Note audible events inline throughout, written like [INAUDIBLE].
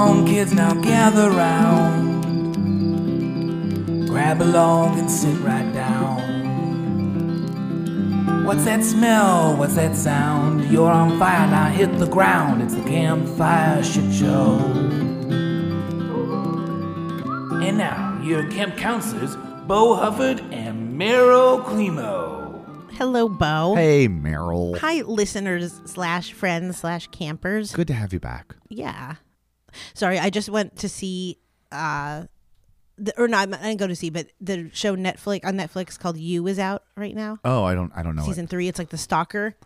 on, kids, now gather round. Grab along and sit right down. What's that smell? What's that sound? You're on fire, now hit the ground. It's the campfire shit show. And now, your camp counselors, Bo Hufford and Meryl Climo. Hello, Bo. Hey, Meryl. Hi, listeners slash friends slash campers. Good to have you back. Yeah. Sorry, I just went to see, uh, the, or not, I didn't go to see, but the show Netflix on Netflix called You is out right now. Oh, I don't. I don't know. Season it. three. It's like the stalker,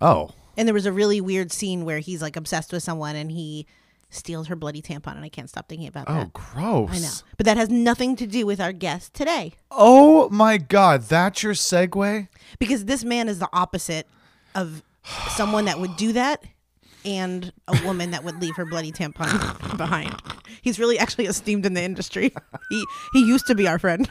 Oh, and there was a really weird scene where he's like obsessed with someone and he steals her bloody tampon, and I can't stop thinking about oh, that. Oh, gross. I know, but that has nothing to do with our guest today Oh my God, that's your segue. because this man is the opposite of someone that would do that and a woman that would leave her bloody tampon behind. He's really actually esteemed in the industry. He he used to be our friend.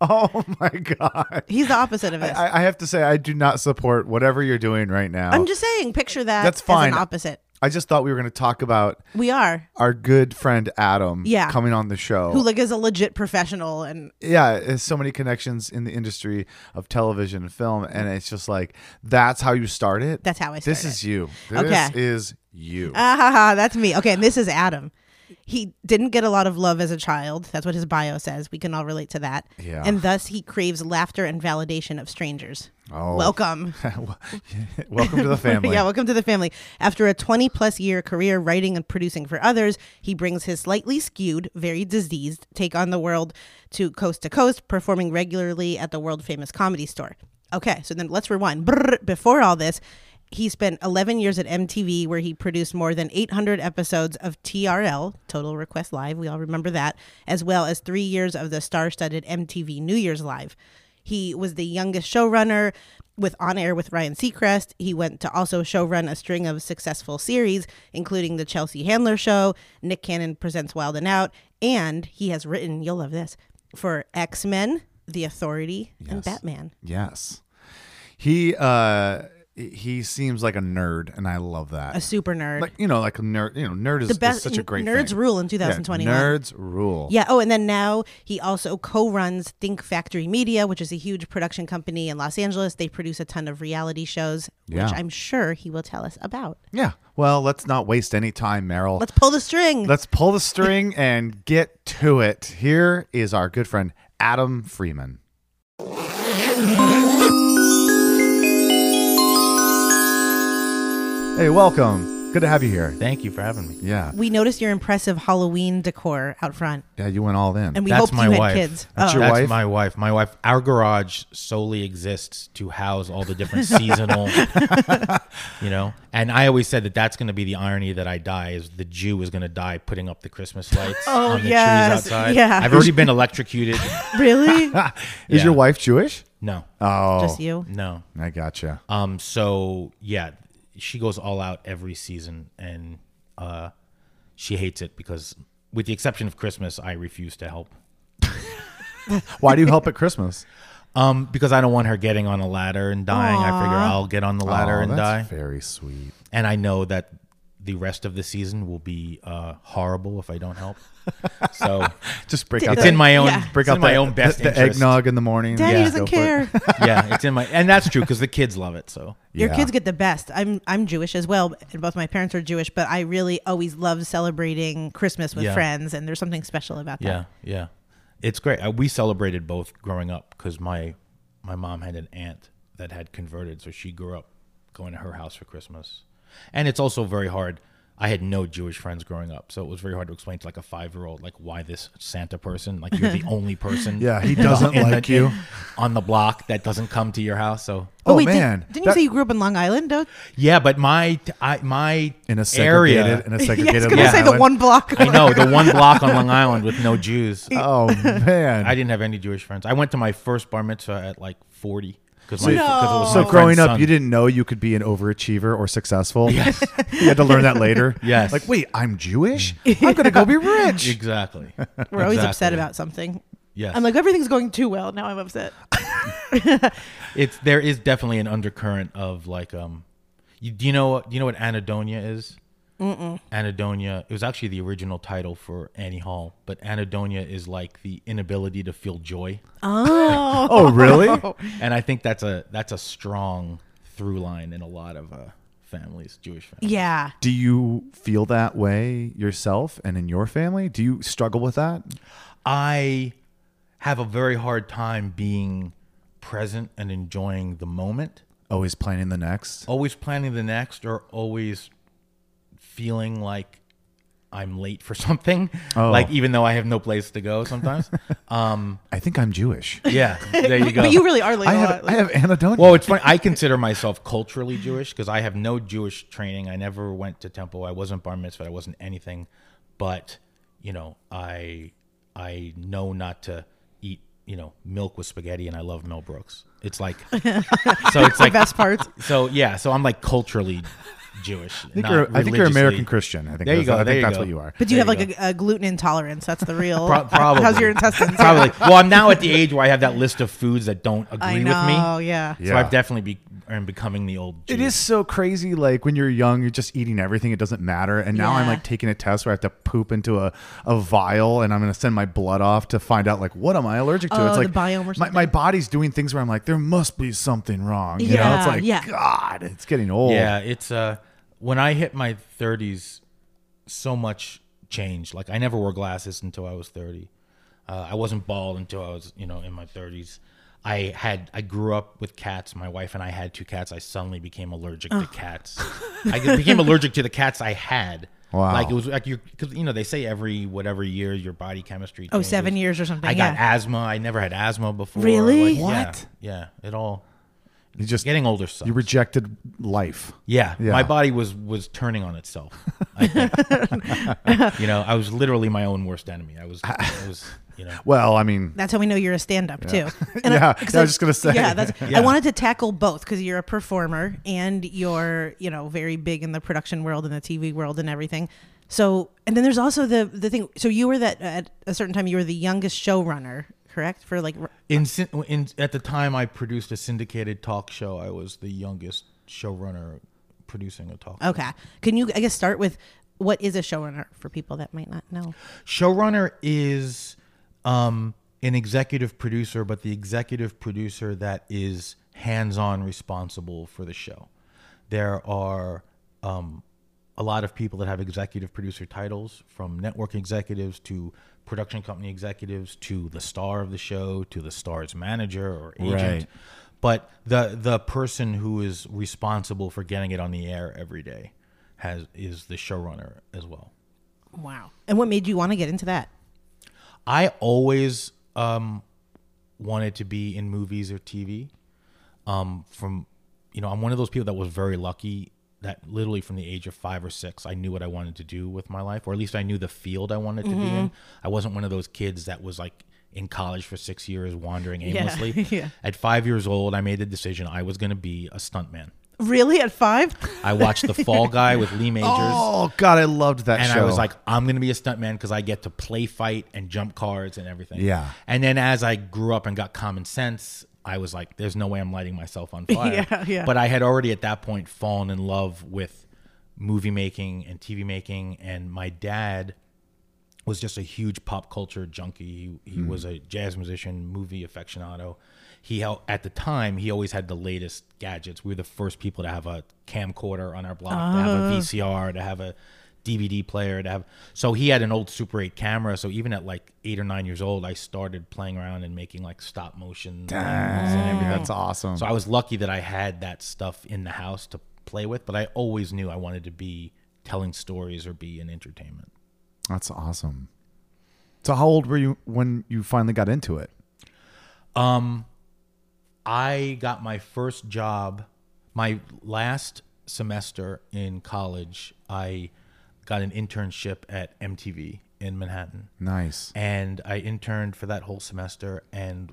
Oh my God. He's the opposite of this. I, I have to say, I do not support whatever you're doing right now. I'm just saying, picture that That's as fine. an opposite. I just thought we were going to talk about We are. our good friend Adam. Yeah. coming on the show. Who like is a legit professional and yeah, there's so many connections in the industry of television and film, and it's just like that's how you start it. That's how I This started. is you. This Okay. is you. ah ha ha, that's me. Okay, and this is Adam. He didn't get a lot of love as a child. That's what his bio says. We can all relate to that. Yeah. And thus he craves laughter and validation of strangers. Oh. Welcome. [LAUGHS] Welcome to the [LAUGHS] family. yeah, welcome to the family. After a 20 plus year career writing and producing for others, he brings his slightly skewed, very diseased take on the world to coast to coast, performing regularly at the world famous comedy store. Okay, so then let's rewind. Brrr, before all this, he spent 11 years at MTV where he produced more than 800 episodes of TRL, Total Request Live, we all remember that, as well as three years of the star studded MTV New Year's Live. He was the youngest showrunner with On Air with Ryan Seacrest. He went to also showrun a string of successful series, including The Chelsea Handler Show, Nick Cannon Presents Wild and Out, and he has written, you'll love this, for X Men, The Authority, and Batman. Yes. He uh he seems like a nerd and I love that. A super nerd. like you know, like a nerd you know, nerd is, the is such a great nerds thing. rule in Yeah, 2021. nerds rule. Yeah. Oh, and then now he also co-runs Think Factory Media, which is a huge production company in Los Angeles. They produce a ton of reality shows, Yeah. which I'm sure he will tell us about. Yeah. Well, let's not waste any time, Meryl. Let's pull the string. Let's pull the string [LAUGHS] and get to it. Here is our good friend Adam Freeman. Hey, welcome. Good to have you here. Thank you for having me. Yeah. we noticed your impressive Halloween decor out front, Yeah, you went all in. and we That's hoped my you had wife. kids. That's oh. your That's wife? my wife. My wife. Our garage solely exists to house all the different [LAUGHS] seasonal, you know. [LAUGHS] And I always said that that's going to be the irony that I die is the Jew is going to die putting up the Christmas lights Oh, on the yes. trees outside. Yeah. I've already been electrocuted. [LAUGHS] really? is Yeah. your wife Jewish? No, Oh, Just you? no. I gotcha. Um. So yeah, she goes all out every season, and uh, she hates it because, with the exception of Christmas, I refuse to help. [LAUGHS] Why do you help at Christmas? Um, because I don't want her getting on a ladder and dying. I figure I'll get on the ladder Oh, and that's die. very sweet. and I know that the rest of the season will be uh, horrible if I don't help. [LAUGHS] So Just break out it's the, in my own, Yeah. break out in my own best the, the eggnog in the morning. Daddy Yeah. doesn't Go for it. care. [LAUGHS] Yeah, it's in my, and that's true because the kids love it. So Your Yeah. kids get the best. I'm I'm Jewish as well, and both my parents are Jewish. But I really always love celebrating Christmas with Yeah. friends, and there's something special about that. yeah, yeah, it's great. Uh, we celebrated both growing up because my my mom had an aunt that had converted, so she grew up going to her house for Christmas, and it's also very hard. I had no Jewish friends growing up, so it was very hard to explain to like a five year old like why this Santa person, like you're the [LAUGHS] only person, Yeah, he doesn't [LAUGHS] in the- like you. [LAUGHS] on the block that doesn't come to your house. So But Oh, wait, man. didn't you That- say you grew up in Long Island? Though? yeah, but my I, my in a segregated area. in a Yeah, I segregated was gonna Yeah. say the island? one block. I know the one block on Long Island with no Jews. Oh man. I didn't have any Jewish friends. I went to my first bar mitzvah at like forty because No. it was so my growing up, son. you didn't know you could be an overachiever or successful. Yes. [LAUGHS] you had to learn that later. [LAUGHS] Yes. Like, wait, I'm Jewish. [LAUGHS] I'm gonna go be rich. exactly. We're always upset about something. Yes, I'm like everything's going too well. Now I'm upset. it's there is definitely an undercurrent of like um, you, do you know what do you know what anhedonia is? Anhedonia. It was actually the original title for Annie Hall, but anhedonia is like the inability to feel joy, Oh, [LAUGHS] Oh, really? [LAUGHS] and I think that's a that's a strong through line in a lot of uh, families, Jewish families. yeah. Do you feel that way yourself and in your family? Do you struggle with that? I have a very hard time being present and enjoying the moment. Always planning the next. Always planning the next or always feeling like I'm late for [LAUGHS] something. Oh. Like even though I have no place to go sometimes. [LAUGHS] um I think I'm Jewish. [LAUGHS] yeah, there you go. But you really are late I have lot. I have anhedonia. well, it's funny. I consider myself culturally Jewish because I have no Jewish training. I never went to temple. I wasn't bar mitzvah. I wasn't anything. But you know, I I know not to eat you know milk with spaghetti, and I love Mel Brooks. It's like so. It's like best parts. So yeah. So I'm like culturally Jewish. I think, you're, I think you're American Christian. I think There you that's, go, I there think you that's go. what you are. But do you There have you like a, a gluten intolerance? That's the real. Pro- probably. How's your intestines? Probably. Well, I'm now at the age where I have that list of foods that don't agree with know. me. Yeah. Yeah. So I've definitely be, am becoming the old. It Jew. is so crazy. Like when you're young, you're just eating everything. It doesn't matter. And now I'm like taking a test where I have to poop into a, a vial and I'm going to send my blood off to find out like what am I allergic to. Oh, it's the like biome or my, my body's doing things where I'm like, there must be something wrong. You know, Yeah, it's like, yeah. God, it's getting old. Yeah, it's uh when I hit my 30s, so much changed. Like I never wore glasses until I was 30. Uh, I wasn't bald until I was, you know, in my 30s. I had I grew up with cats. My wife and I had two cats. I suddenly became allergic to cats. I became allergic to the cats I had. Wow. Like it was like you because you know they say every whatever year your body chemistry. Oh, seven years or something. I got asthma. I never had asthma before. Really? Like, yeah, What? Yeah, it all You just, getting older sucks. you rejected life. Yeah, Yeah. my body was was turning on itself. [LAUGHS] You know, I was literally my own worst enemy. I was, [LAUGHS] I was, you know, Well, I mean, That's how we know you're a stand-up too. Yeah, [LAUGHS] 'cause yeah, I was just gonna say. Yeah, that's. Yeah. I wanted to tackle both because you're a performer and you're, you know, very big in the production world and the TV world and everything. So, and then there's also the the thing. So you were that at a certain time you were the youngest showrunner, correct? For like, in, in at the time I produced a syndicated talk show. I was the youngest showrunner producing a talk. show. okay. Can you, I guess, start with what is a showrunner for people that might not know? Showrunner is um, an executive producer, but the executive producer that is hands-on responsible for the show. There are um, a lot of people that have executive producer titles, from network executives to production company executives to the star of the show to the star's manager or agent. Right. But the the person who is responsible for getting it on the air every day has is the showrunner as well. Wow. And what made you want to get into that? I always um, wanted to be in movies or TV. Um, from you know, I'm one of those people that was very lucky that literally from the age of five or six, I knew what I wanted to do with my life, or at least I knew the field I wanted to be in. Mm-hmm. I wasn't one of those kids that was like in college for six years wandering aimlessly. [LAUGHS] yeah. At five years old, I made the decision I was going to be a stuntman. Really, at five? I watched The Fall [LAUGHS] Guy with Lee Majors. oh God, I loved that show. and show. I was like, I'm gonna be a stuntman because I get to play fight and jump cards and everything. Yeah. And then as I grew up and got common sense, I was like, there's no way I'm lighting myself on [LAUGHS] fire. Yeah, yeah. But I had already at that point fallen in love with movie making and TV making, and my dad was just a huge pop culture junkie. He, he Hmm. was a jazz musician, movie aficionado. He hel- at the time he always had the latest gadgets. We were the first people to have a camcorder on our block, to have Ah. a VCR, to have a DVD player, to have. So he had an old Super 8 camera. So even at like eight or nine years old, I started playing around and making like stop motion things and everything. that's awesome. So I was lucky that I had that stuff in the house to play with, but I always knew I wanted to be telling stories or be in entertainment. That's awesome. So how old were you when you finally got into it? Um, I got my first job, my last semester in college. I got an internship at MTV in Manhattan, Nice. and I interned for that whole semester. And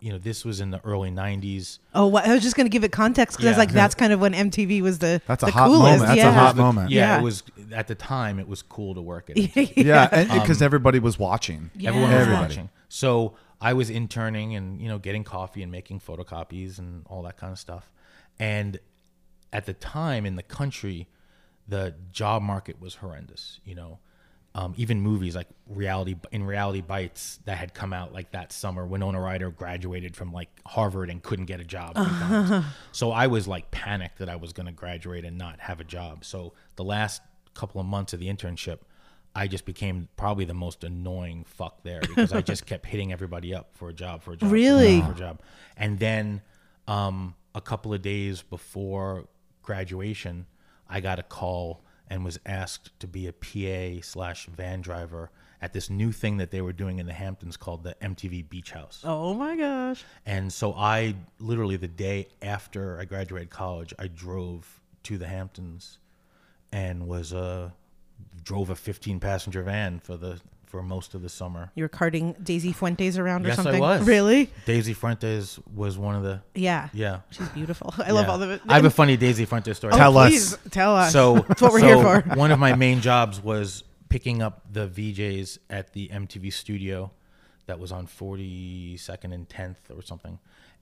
you know, this was in the early '90s. Oh, what? I was just going to give it context because I was Yeah. like, that's kind of when MTV was the That's a the hot coolest. moment. That's a yeah. hot moment. Yeah, Yeah. it was at the time. It was cool to work at. [LAUGHS] MTV. Yeah, because um, everybody was watching. Everyone was Everybody. watching. So I was interning and you know getting coffee and making photocopies and all that kind of stuff. And at the time in the country, the job market was horrendous. You know, um, even movies like reality in Reality Bites that had come out like that summer. Winona Ryder graduated from like Harvard and couldn't get a job. [LAUGHS] so I was like panicked that I was going to graduate and not have a job. So the last couple of months of the internship. I just became probably the most annoying fuck there because I [LAUGHS] just kept hitting everybody up for a job, for a job, Really? job, for a job. And then um, a couple of days before graduation, I got a call and was asked to be a PA slash van driver at this new thing that they were doing in the Hamptons called the MTV Beach House. Oh my gosh. And so I literally the day after I graduated college, I drove to the Hamptons and was uh drove a 15 passenger van for the for most of the summer. You were carting Daisy Fuentes around or Yes, I something? was. Really? Daisy Fuentes was one of the Yeah. yeah. She's beautiful. [LAUGHS] I love all of it. I have a funny Daisy Fuentes story. Oh, Tell us. Tell us. So [LAUGHS] That's what we're so here for. [LAUGHS] one of my main jobs was picking up the VJs at the MTV studio that was on 42nd and 10th or something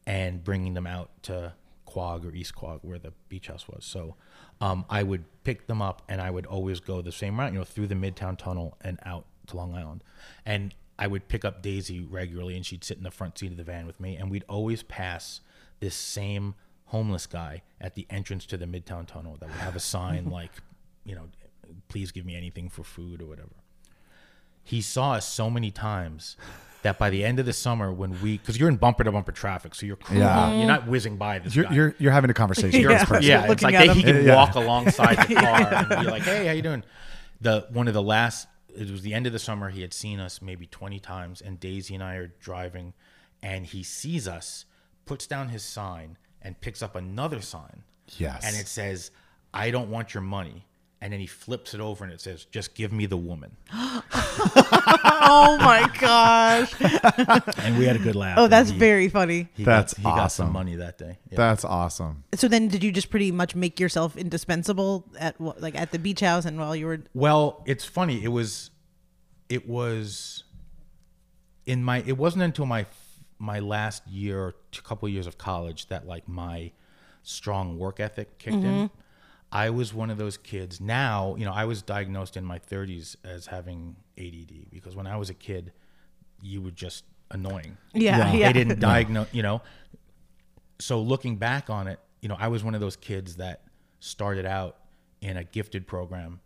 and bringing them out to Quogue or East Quogue where the beach house was. So um, I would pick them up and I would always go the same route, you know, through the Midtown Tunnel and out to Long Island. And I would pick up Daisy regularly and she'd sit in the front seat of the van with me and we'd always pass this same homeless guy at the entrance to the Midtown Tunnel that would have a sign [LAUGHS] like, you know, please give me anything for food or whatever. He saw us so many times that by the end of the summer, when we, because you're in bumper to bumper traffic, so you're cruising, Yeah. you're not whizzing by this You're guy. you're, you're having a conversation. Yeah. yeah, it's like they, he can Yeah. walk alongside the [LAUGHS] car and be like, "Hey, how you doing?" The one of the last, it was the end of the summer. He had seen us maybe twenty times, and Daisy and I are driving, and he sees us, puts down his sign, and picks up another sign. Yes. and it says, "I don't want your money." And then he flips it over and it says, "Just give me the woman." [GASPS] oh my gosh. [LAUGHS] And we had a good laugh. Oh, that's he- very funny. He That's got, he got some money that day. Yeah. That's awesome. So then, did you just pretty much make yourself indispensable at wh- like at the beach house and while you were? Well, it's funny. It was, it was, in my. It wasn't until my my last year, a couple of years of college, that like my strong work ethic kicked in. Mm-hmm. I was one of those kids. Now, you know, I was diagnosed in my 30s as having ADD because when I was a kid, you were just annoying. Yeah, yeah. They didn't diagnose, you know. So looking back on it, you know, I was one of those kids that started out in a gifted program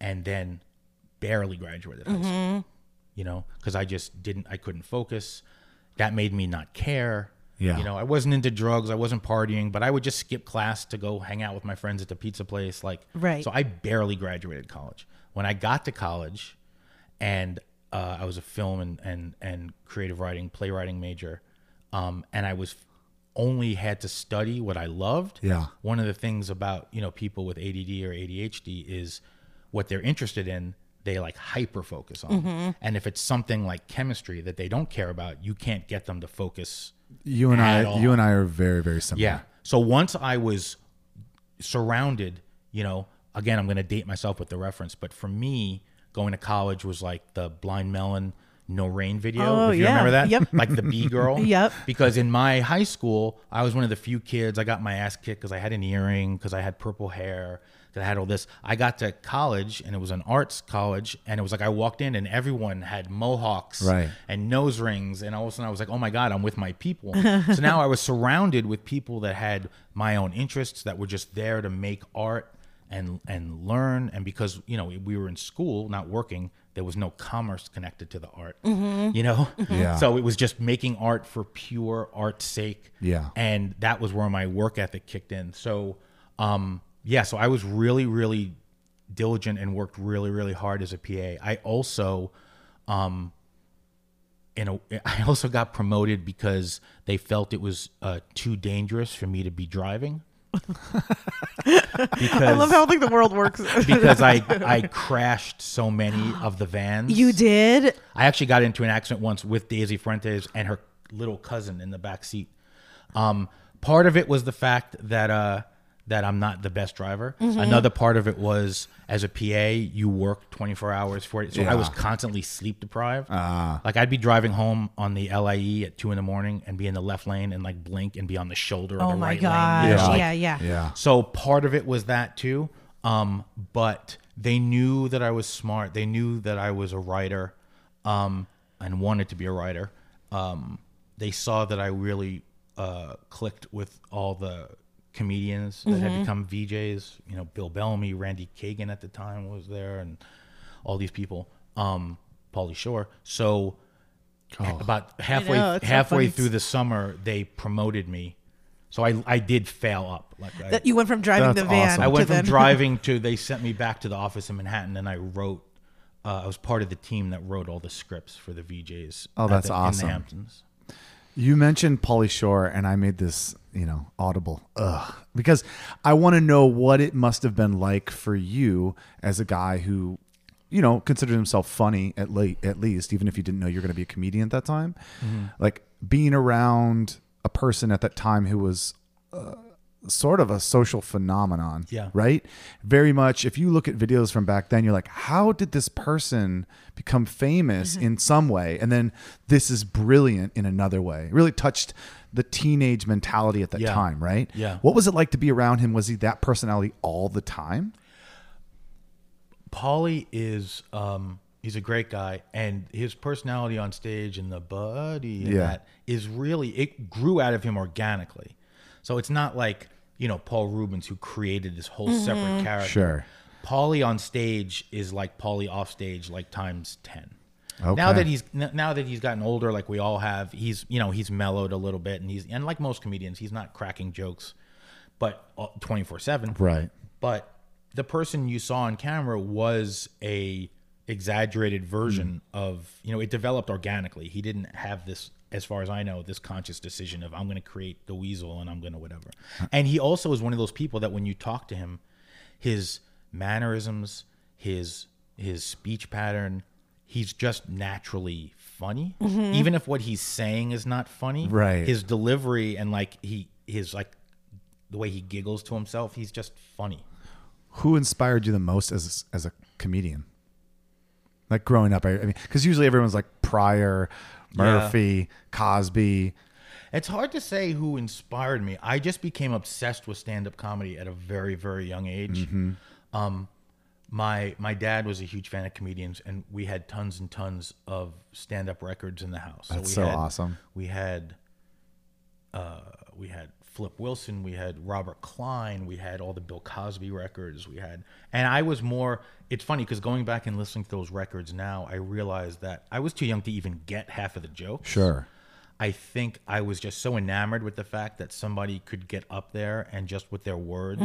and then barely graduated high school. Mm-hmm. You know, because I just didn't, I couldn't focus. That made me not care. Yeah. You know, I wasn't into drugs. I wasn't partying, but I would just skip class to go hang out with my friends at the pizza place. Like, Right. So I barely graduated college. When I got to college, and uh, I was a film and, and and creative writing, playwriting major, um, and I was only had to study what I loved. Yeah. One of the things about you know people with ADD or ADHD is what they're interested in. They like hyper focus on, and if it's something like chemistry that they don't care about, you can't get them to focus You and I, all. you and I are very, very similar. yeah. So once I was surrounded, you know, again, I'm going to date myself with the reference, but for me, going to college was like the Blind Melon No Rain video. Oh, if you yeah. remember that? Yep. Like the B girl. [LAUGHS] Yep. Because in my high school, I was one of the few kids. I got my ass kicked because I had an earring, because I had purple hair, because I had all this. I got to college, and it was an arts college, and it was like I walked in, and everyone had mohawks Right. and nose rings, and all of a sudden I was like, oh my god, I'm with my people. [LAUGHS] so now I was surrounded with people that had my own interests that were just there to make art and and learn. And because you know we were in school, not working, there was no commerce connected to the art. You know, Yeah. So it was just making art for pure art's sake. Yeah. and that was where my work ethic kicked in. So, um, yeah, so I was really, really diligent and worked really, really hard as a PA. I also, um, in a, [LAUGHS] I also got promoted because they felt it was uh, too dangerous for me to be driving. Because I love how like the world works. [LAUGHS] because I [LAUGHS] I crashed so many of the vans. you did. I actually got into an accident once with Daisy Fuentes and her little cousin in the back seat. Um, part of it was the fact that uh, that I'm not the best driver. Another part of it was as a PA, you work 24 hours for it, so I was constantly sleep deprived. Ah. like I'd be driving home on the LIE at two in the morning and be in the left lane and like blink and be on the shoulder. of Oh the my right lane. Yeah. Yeah, yeah. Yeah. So part of it was that too. Um, but they knew that I was smart. They knew that I was a writer, um, and wanted to be a writer. Um, they saw that I really uh, clicked with all the comedians that had become VJs. You know, Bill Bellamy, Randy Kagan at the time was there, and all these people. Um, Pauly Shore. So about halfway know, it's so halfway through the summer, they promoted me. So I I did fail up. Like I, That you went from driving the van. awesome. I to went from then- driving to [LAUGHS] they sent me back to the office in Manhattan, and I wrote. Uh, I was part of the team that wrote all the scripts for the VJs. Oh, that's the- awesome. In the Hamptons. You mentioned Pauly Shore, and I made this, you know, audible, ugh, because I want to know what it must have been like for you as a guy who, you know, considered himself funny at late, at least, even if you didn't know you were going to be a comedian at that time. Mm-hmm. Like being around a person at that time who was uh, sort of a social phenomenon. Yeah. Right. Very much. If you look at videos from back then, you're like, how did this person become famous Mm-hmm. in some way? And then this is brilliant in another way. It really touched the teenage mentality at that Yeah. time. Right. Yeah. What was it like to be around him? Was he that personality all the time? Paulie is um, he's a great guy, and his personality on stage and the buddy and Yeah. that is really it grew out of him organically. So it's not like you know Paul Reubens who created this whole mm-hmm. separate character. Sure. Paulie on stage is like Paulie off stage, like times ten. Okay. Now that he's now that he's gotten older, like we all have, he's you know he's mellowed a little bit, and he's and like most comedians, he's not cracking jokes, but uh, twenty four seven. Right. But the person you saw on camera was a exaggerated version mm. of you know it developed organically. He didn't have this, as far as I know, this conscious decision of I'm going to create the weasel and I'm going to whatever. And he also is one of those people that when you talk to him, his mannerisms, his his speech pattern, he's just naturally funny. Mm-hmm. Even if what he's saying is not funny, Right. His delivery and like he his like the way he giggles to himself, he's just funny. Who inspired you the most as as a comedian? Like growing up, I, I mean, because usually everyone's like Pryor, Murphy, Cosby. It's hard to say who inspired me. I just became obsessed with stand-up comedy at a very, very young age. Um, my my dad was a huge fan of comedians, and we had tons and tons of stand-up records in the house. That's we so had, awesome. We had uh, we had Flip Wilson, we had Robert Klein, we had all the Bill Cosby records, we had, and I was more. It's funny because going back and listening to those records now, I realized that I was too young to even get half of the jokes. Sure. I think I was just so enamored with the fact that somebody could get up there and just with their words,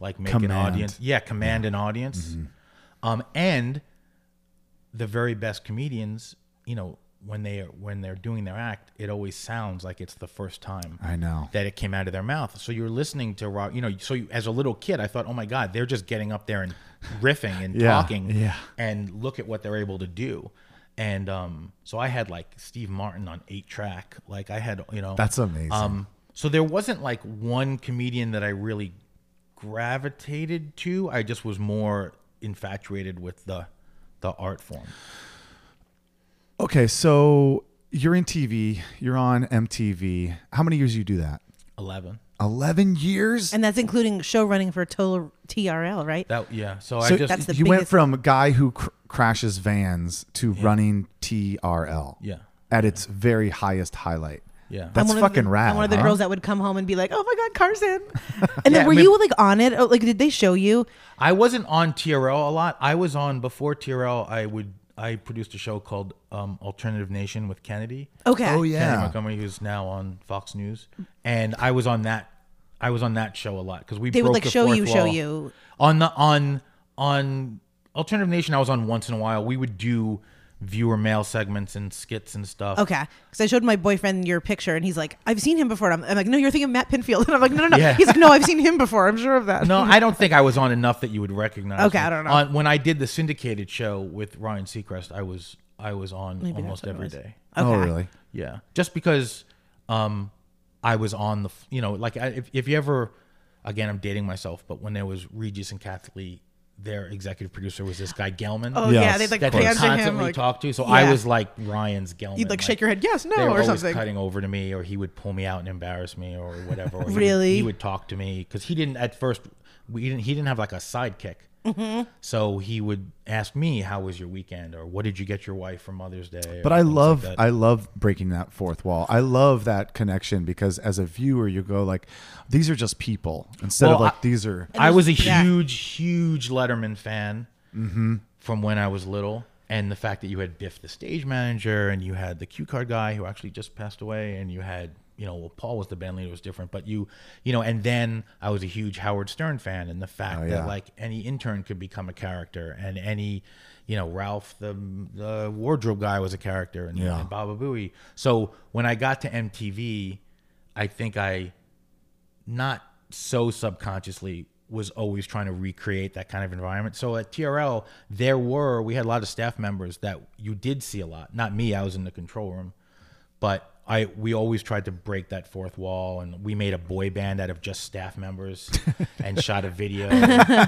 like make an audience, yeah, command an audience. Um, and the very best comedians, you know, when they are when they're doing their act, it always sounds like it's the first time I know. that it came out of their mouth. So you're listening to Rob, you know, so you, as a little kid, I thought, oh my God, they're just getting up there and [LAUGHS] riffing and Yeah, talking, yeah. and look at what they're able to do. And um, so I had like Steve Martin on eight track, like I had, you know, That's amazing. Um, so there wasn't like one comedian that I really gravitated to. I just was more infatuated with the the art form. Okay, so you're in TV, you're on MTV. How many years you do that? Eleven. 11 years? And that's including show running for Total TRL, right? That yeah. So, so I just That's the you went biggest- from a guy who cr- crashes vans to running TRL. Yeah. At its very highest highlight. Yeah. That's I'm one fucking the, rad. I'm one of the huh? girls that would come home and be like, "Oh my god, Carson!" [LAUGHS] And Yeah, then were I mean- you like on it? Oh, like, did they show you? I wasn't on TRL a lot. I was on before TRL. I would I produced a show called um, Alternative Nation with Kennedy. Okay. Oh yeah. Kennedy. Montgomery, who's now on Fox News, and I was on that. I was on that show a lot because we They would like the show you, show you. on the on on Alternative Nation. I was on once in a while. We would do viewer mail segments and skits and stuff. Okay, because I showed my boyfriend your picture, and he's like, "I've seen him before." I'm, I'm like, "No, you're thinking of Matt Pinfield," [LAUGHS] and I'm like, "No, no, no." Yeah. He's like, "No, I've seen him before. I'm sure of that." No, I don't [LAUGHS] think I was on enough that you would recognize. Okay, me. I don't know. On, when I did the syndicated show with Ryan Seacrest, I was I was on Maybe almost every day. what it every was. day. Oh really? Yeah, just because um, I was on the, you know, like I, if if you ever, again, I'm dating myself, but when there was Regis and Kathleen, their executive producer was this guy Gelman. Oh Yes, yeah, they'd like that they pan to him, constantly like, talk to. So Yeah. I was like Ryan's Gelman. You'd like shake your head, yes, no, they were or always something. cutting over to me, or he would pull me out and embarrass me, or whatever. Or he would- Really? he would talk to me because he didn't at first. We didn't. He didn't have like a sidekick. Mm-hmm. So he would ask me, "How was your weekend?" or "What did you get your wife for Mother's Day?" But I things like love. I love breaking that fourth wall. I love that connection because as a viewer, you go like, these are just people instead of like I- these are. I was a Yeah. huge, huge Letterman fan Mm-hmm. from when I was little, and the fact that you had Biff, the stage manager, and you had the cue card guy who actually just passed away, and you had, you know, well, Paul was the band leader, it was different, but you, you know, and then I was a huge Howard Stern fan, and the fact Oh, that like any intern could become a character, and any, you know, Ralph the the wardrobe guy was a character, and, Yeah. and Baba Booey. So when I got to MTV, I think I not so subconsciously was always trying to recreate that kind of environment. So at TRL, there were we had a lot of staff members that you did see a lot. Not me, I was in the control room, but I we always tried to break that fourth wall, and we made a boy band out of just staff members [LAUGHS] and shot a video.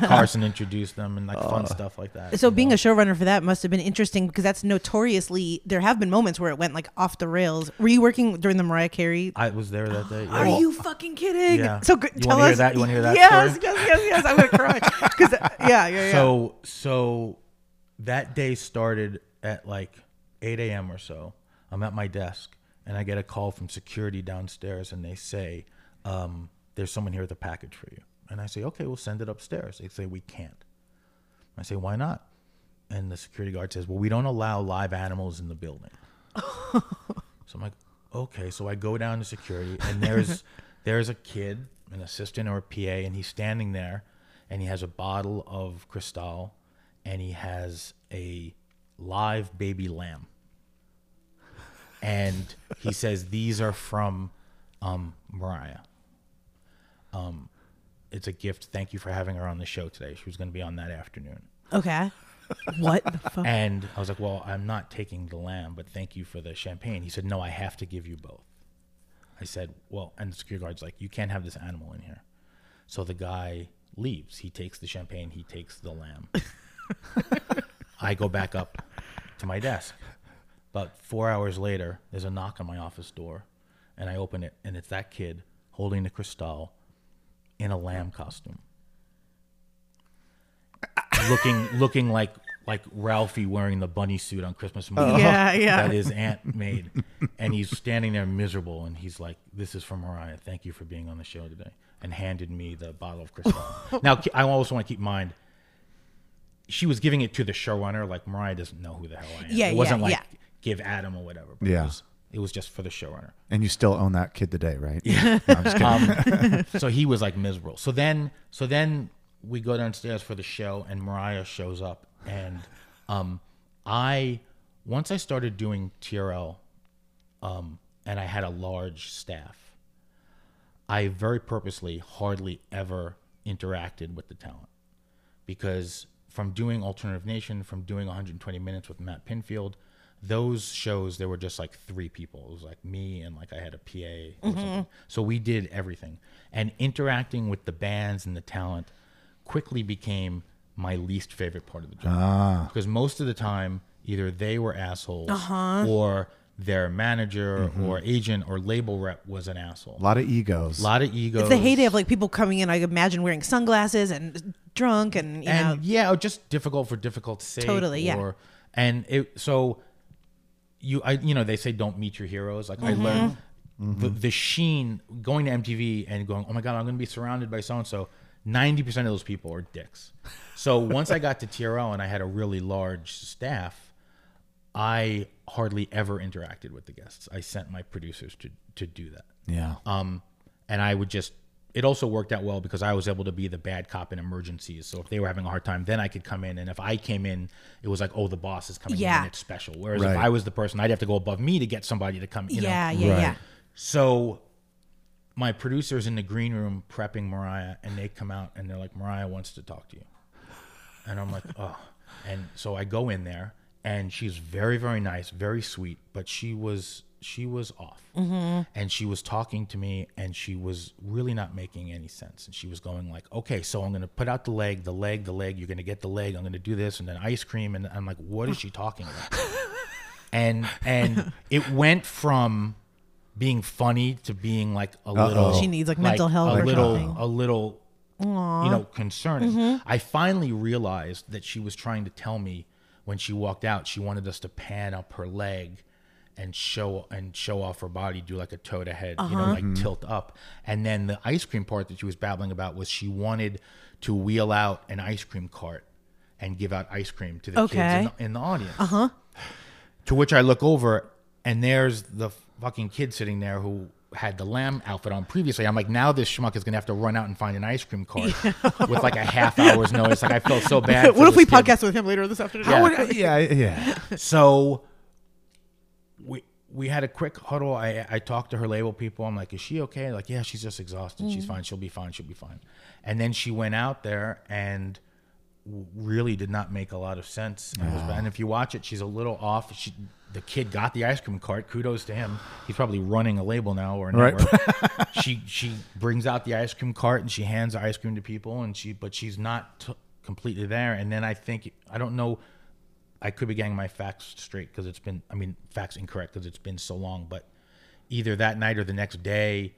Carson introduced them and like fun stuff like that. So being know? a showrunner for that must have been interesting because that's notoriously there have been moments where it went like off the rails. Were you working during the Mariah Carey? I was there that day. Are yeah. you fucking kidding? Yeah. So gr- You tell wanna hear us. that? You wanna hear that Yes, story? yes, yes, yes. I'm gonna cry. [LAUGHS] 'Cause, uh, yeah, yeah, yeah. So so that day started at like 8 a.m. or so. I'm at my desk and I get a call from security downstairs and they say, um, "There's someone here with a package for you." And I say, "Okay, we'll send it upstairs." They say, "We can't." I say, "Why not?" And the security guard says, "Well, we don't allow live animals in the building." [LAUGHS] so I'm like, "Okay." So I go down to security and there's [LAUGHS] there's a kid, an assistant or a PA, and he's standing there, and he has a bottle of Cristal, and he has a live baby lamb, and he says these are from um, Mariah. Um, it's a gift. Thank you for having her on the show today. She was going to be on that afternoon. okay. What the [LAUGHS] fuck? And I was like, well, I'm not taking the lamb, but thank you for the champagne. He said, no, I have to give you both. I said, well, and the security guard's like, you can't have this animal in here. So the guy leaves. He takes the champagne, he takes the lamb. [LAUGHS] I go back up to my desk. About four hours later, there's a knock on my office door, and I open it, and it's that kid holding the Cristal in a lamb costume looking looking like like Ralphie wearing the bunny suit on Christmas morning. Oh. Yeah, yeah. That his aunt made, and he's standing there miserable, and he's like, "This is from Mariah. Thank you for being on the show today," and handed me the bottle of Cristal. [LAUGHS] now, I also want to keep in mind. She was giving it to the showrunner, like Mariah doesn't know who the hell I am. Yeah, it wasn't yeah, like yeah. Give Adam or whatever. But Yeah. it was, it was just for the showrunner. And you still own that kid today, right? Yeah. Just. [LAUGHS] Um, [LAUGHS] so he was like miserable. So then, so then we go downstairs for the show, and Mariah shows up, and um, I once I started doing TRL, um, and I had a large staff. I very purposely hardly ever interacted with the talent because from doing Alternative Nation, from doing 120 Minutes with Matt Pinfield, those shows there were just like three people. It was like me and like I had a PA or something. Mm-hmm. So we did everything, and interacting with the bands and the talent quickly became my least favorite part of the job ah. because most of the time either they were assholes uh-huh. or their manager mm-hmm. or agent or label rep was an asshole. A lot of egos. A lot of egos. It's the heyday of like people coming in. I imagine wearing sunglasses and drunk and you and know. yeah, just difficult for difficult sake. Totally, yeah. And it so you I you know they say don't meet your heroes. Like Mm-hmm. I learned the, the sheen going to MTV and going, oh my god, I'm going to be surrounded by so and so. Ninety percent of those people are dicks. So [LAUGHS] once I got to TRL and I had a really large staff, I hardly ever interacted with the guests. I sent my producers to to do that. yeah. Um, and I would just. It also worked out well because I was able to be the bad cop in emergencies. So if they were having a hard time, then I could come in. And if I came in, it was like, oh, the boss is coming Yeah. and it's special. Whereas Right. if I was the person, I'd have to go above me to get somebody to come. You yeah, know? yeah, Right. yeah. So my producer's in the green room prepping Mariah, and they come out and they're like, Mariah wants to talk to you. And I'm like, oh. And so I go in there, and she's very, very nice, very sweet, but she was she was off, mm-hmm. and she was talking to me, and she was really not making any sense. And she was going like, okay, so I'm gonna put out the leg, the leg, the leg. You're gonna get the leg. I'm gonna do this, and then ice cream. And I'm like, what is she talking about? [LAUGHS] and and it went from being funny to being like a little She needs, like, mental health a or little something. a little you know concerning. Mm-hmm. I finally realized that she was trying to tell me when she walked out, she wanted us to pan up her leg and show and show off her body, do like a toe to head, you know, like tilt up. And then the ice cream part that she was babbling about was she wanted to wheel out an ice cream cart and give out ice cream to the kids in the, in the audience. Uh huh. To which I look over and there's the fucking kid sitting there who had the lamb outfit on previously. I'm like, now this schmuck is gonna have to run out and find an ice cream cart [LAUGHS] with like a half hour's notice. Like I felt so bad. [LAUGHS] for what if we kid. podcast with him later this afternoon? Yeah. [LAUGHS] yeah, yeah. So we we had a quick huddle. I I talked to her label people. I'm like, is she okay? Like, yeah, she's just exhausted. She's mm-hmm. fine. She'll be fine. She'll be fine. And then she went out there and really did not make a lot of sense. And, it was bad. and if you watch it, she's a little off. She, the kid got the ice cream cart. Kudos to him. He's probably running a label now or a Right. network. [LAUGHS] she she brings out the ice cream cart and she hands ice cream to people and she but she's not t- completely there. And then I think I don't know. I could be getting my facts straight because it's been, I mean, facts incorrect because it's been so long. But either that night or the next day,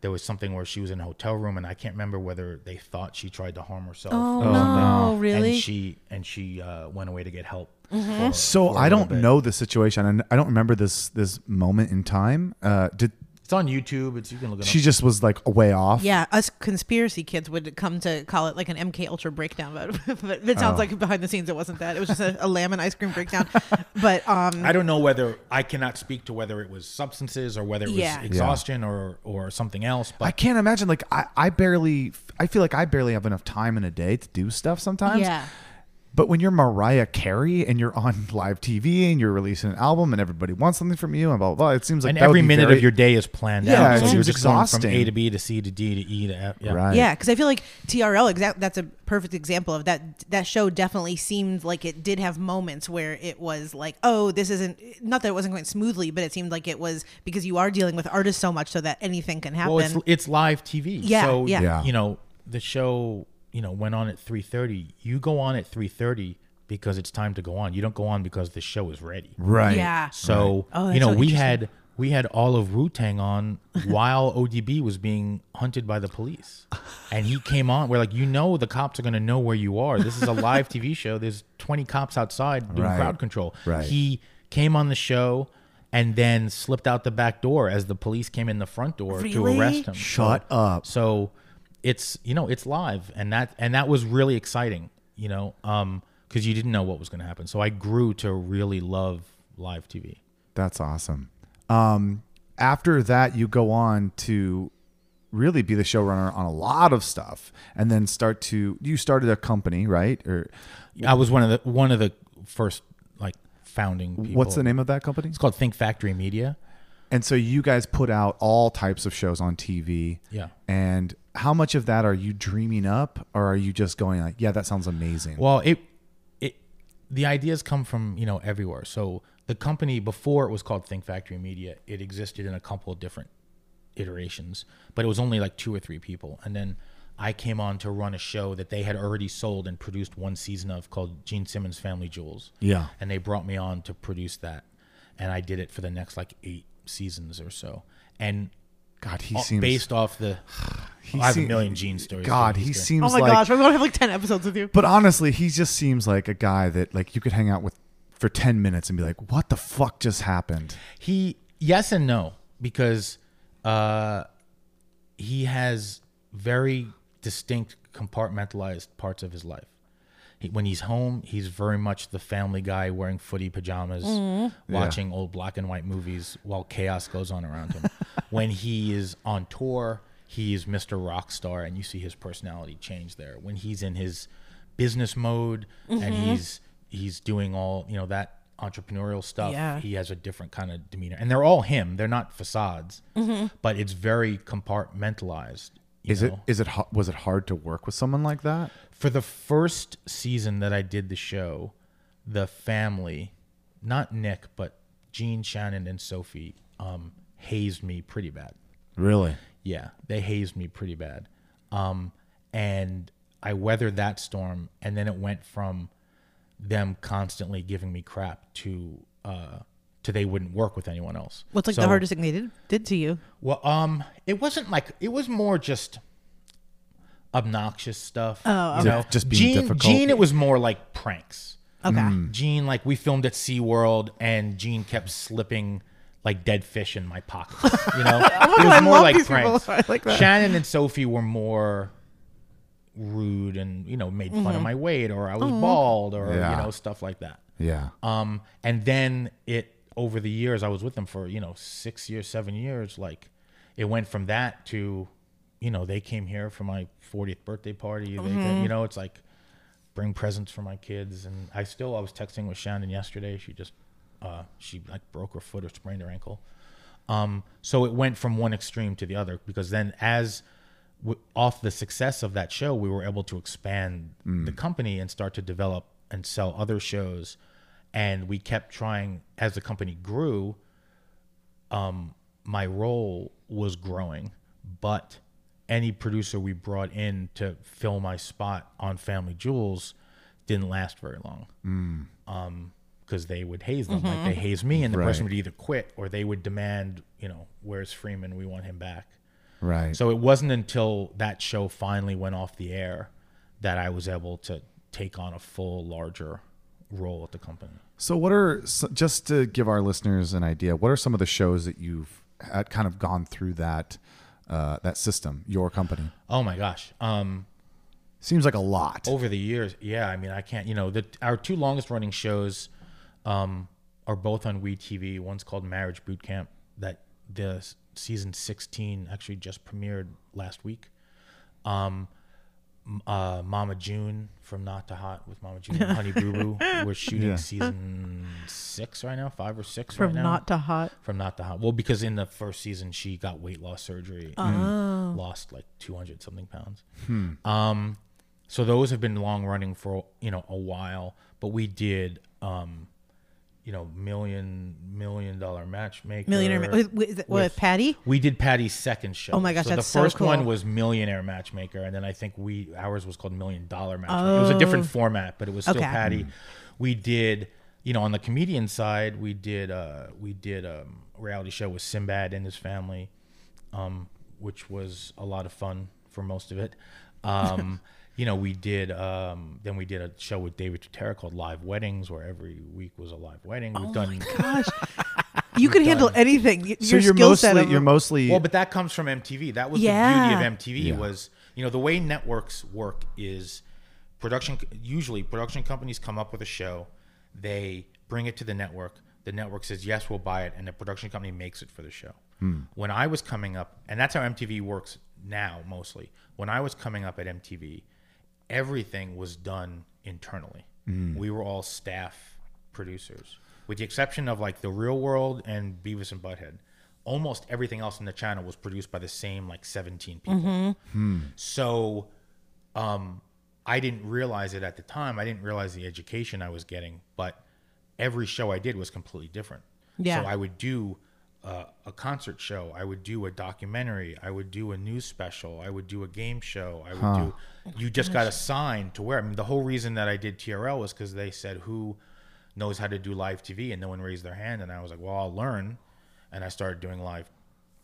there was something where she was in a hotel room, and I can't remember whether they thought she tried to harm herself. Oh, or no, something. really? And she and she uh, went away to get help. Mm-hmm. for- So for a I little don't bit. know the situation, and I don't remember this this moment in time. Uh, did It's on YouTube. It's you can look it she up. just was like way off? Yeah, us conspiracy kids would come to call it like an MK Ultra breakdown, but, [LAUGHS] but it Oh. sounds like behind the scenes it wasn't that. It was just a, a lamb and ice cream breakdown. [LAUGHS] But um, I don't know whether I cannot speak to whether it was substances or whether it was Yeah. Yeah. exhaustion or or something else. But I can't imagine. Like I, I barely. I feel like I barely have enough time in a day to do stuff sometimes. yeah, But when you're Mariah Carey and you're on [LAUGHS] live TV and you're releasing an album and everybody wants something from you and blah blah blah, it seems like and that would every be minute very- of your day is planned Yeah, out. it So you're seems just going from. A to B to C to D to E to F. Yeah. Right. yeah, because I feel like TRL exact. That's a perfect example of that. That show definitely seemed like it did have moments where it was like, oh, this isn't. Not that it wasn't going smoothly, but it seemed like it was because you are dealing with artists so much, so that anything can happen. Well, it's it's live TV. Yeah, so yeah. Yeah. you know the show you know went on at three thirty. You go on at three thirty because it's time to go on. You don't go on because the show is ready. right. yeah. So Oh, you know so we had we had all of Wu Tang on [LAUGHS] while ODB was being hunted by the police, and he came on. We're like, you know, the cops are going to know where you are. This is a live TV [LAUGHS] show. There's 20 cops outside doing Right. crowd control. Right. He came on the show. And then slipped out the back door as the police came in the front door to arrest him. Shut So- up. So it's you know it's live, and that and that was really exciting. You know, um, because you didn't know what was going to happen. So I grew to really love live TV. That's awesome. Um, after that, you go on to really be the showrunner on a lot of stuff, and then start to you started a company, right? Or I was one of the one of the first like founding people. what's the name of that company? It's called Think Factory Media. And so you guys put out all types of shows on TV. Yeah. And how much of that are you dreaming up, or are you just going like, yeah, that sounds amazing? Well, it it the ideas come from you know everywhere. So the company before it was called Think Factory Media, it existed in a couple of different iterations, but it was only like two or three people, and then. I came on to run a show that they had already sold and produced one season of called Gene Simmons Family Jewels. Yeah. And they brought me on to produce that. And I did it for the next like eight seasons or so. And God, he uh, seems based off the [SIGHS] he I have seem- a million Gene stories. God, he He's seems oh my like. gosh, we're gonna have like ten episodes with you. But honestly, he just seems like a guy that like you could hang out with for ten minutes and be like, what the fuck just happened? He yes and no because uh, he has very distinct compartmentalized parts of his life. He, when he's home, he's very much the family guy wearing footy pajamas, mm-hmm. watching old black and white movies while chaos goes on around him. [LAUGHS] when he is on tour, he is Mr. Rockstar, and you see his personality change there. When he's in his business mode and mm-hmm. he's he's doing all you know that entrepreneurial stuff, Yeah. he has a different kind of demeanor, and they're all him. They're not facades, mm-hmm. but it's very compartmentalized. Is it know? is it was it hard to work with someone like that? for the first season that I did the show, the family, not Nick, but Gene, Shannon, and Sophie, um, hazed me pretty bad. Really? Yeah, they hazed me pretty bad. Um, and I weathered that storm, and then it went from them constantly giving me crap to uh, to they wouldn't work with anyone else. What's like So- the hardest thing they did did to you? well, um, it wasn't like it was more just obnoxious stuff. Oh, you okay. know, Just being Gene, difficult. Gene, it was more like pranks. Okay. Gene, like we filmed at SeaWorld and Gene kept slipping like dead fish in my pocket. You know? [LAUGHS] it was I more like these pranks. [LAUGHS] I like that. Shannon and Sophie were more rude and, you know, made fun Mm-hmm. of my weight or I was bald or, Yeah. you know, stuff like that. Yeah. Um, and then it over the years, I was with them for you know six years, seven years. Like it went from that to, you know, they came here for my 40th birthday party. They you know, it's like bring presents for my kids, and I still I was texting with Shannon yesterday. She just uh, she like broke her foot or sprained her ankle. Um, so it went from one extreme to the other because then as w- off the success of that show, we were able to expand the company and start to develop and sell other shows. And we kept trying as the company grew. Um, my role was growing, but any producer we brought in to fill my spot on Family Jewels didn't last very long mm. um, because they would haze them like they mm-hmm. haze me, and the person would either quit or they would demand, you know, where's Freeman? We want him back. Right. So it wasn't until that show finally went off the air that I was able to take on a full, larger role at the company. So, what are just to give our listeners an idea? What are some of the shows that you've had kind of gone through that uh, that system? Your company Oh my gosh. Um, seems like a lot. over the years, yeah. I mean, I can't. You know, the our two longest running shows um, are both on We TV. One's called Marriage Boot Camp. That the season sixteen actually just premiered last week. Um, uh, Mama June from Not to Hot with Mama June and Honey Boo Boo. [LAUGHS] We're shooting Yeah. season six right now, five or six From right now. not to hot. from not to hot. Well, because in the first season she got weight loss surgery and Oh. lost like two hundred something pounds. Um, so those have been long running for you know a while, but we did um, you know million million dollar matchmaker Millionaire with, with, with, Patti. We did Patti's second show. Oh my gosh, so that's the so first one was Millionaire Matchmaker, and then I think we ours was called Million Dollar Matchmaker. It was a different format, but it was still Oh. Okay. Patty. We did, you know, on the comedian side, we did uh we did um, a reality show with Sinbad and his family, um, which was a lot of fun for most of it. Um, [LAUGHS] you know, we did um, then we did a show with David Tutera called Live Weddings, where every week was a live wedding. We've done Gosh, [LAUGHS] you can handle anything. Y- so Your you're skill set mostly of- you're mostly well, but that comes from MTV. That was Yeah. the beauty of MTV was, you know, the way networks work is production usually production companies come up with a show, they bring it to the network, the network says, "Yes, we'll buy it," and the production company makes it for the show. When I was coming up, and that's how MTV works now mostly. When I was coming up at MTV, everything was done internally. We were all staff producers, with the exception of like The Real World and Beavis and Butthead. Almost everything else in the channel was produced by the same like 17 people. So, um, I didn't realize it at the time. I didn't realize the education I was getting, but every show I did was completely different. Yeah. So I would do uh, a concert show. I would do a documentary. I would do a news special. I would do a game show. I would do. You just got assigned to where. I mean, the whole reason that I did TRL was because they said who knows how to do live TV, and no one raised their hand, and I was like, well, I'll learn, and I started doing live,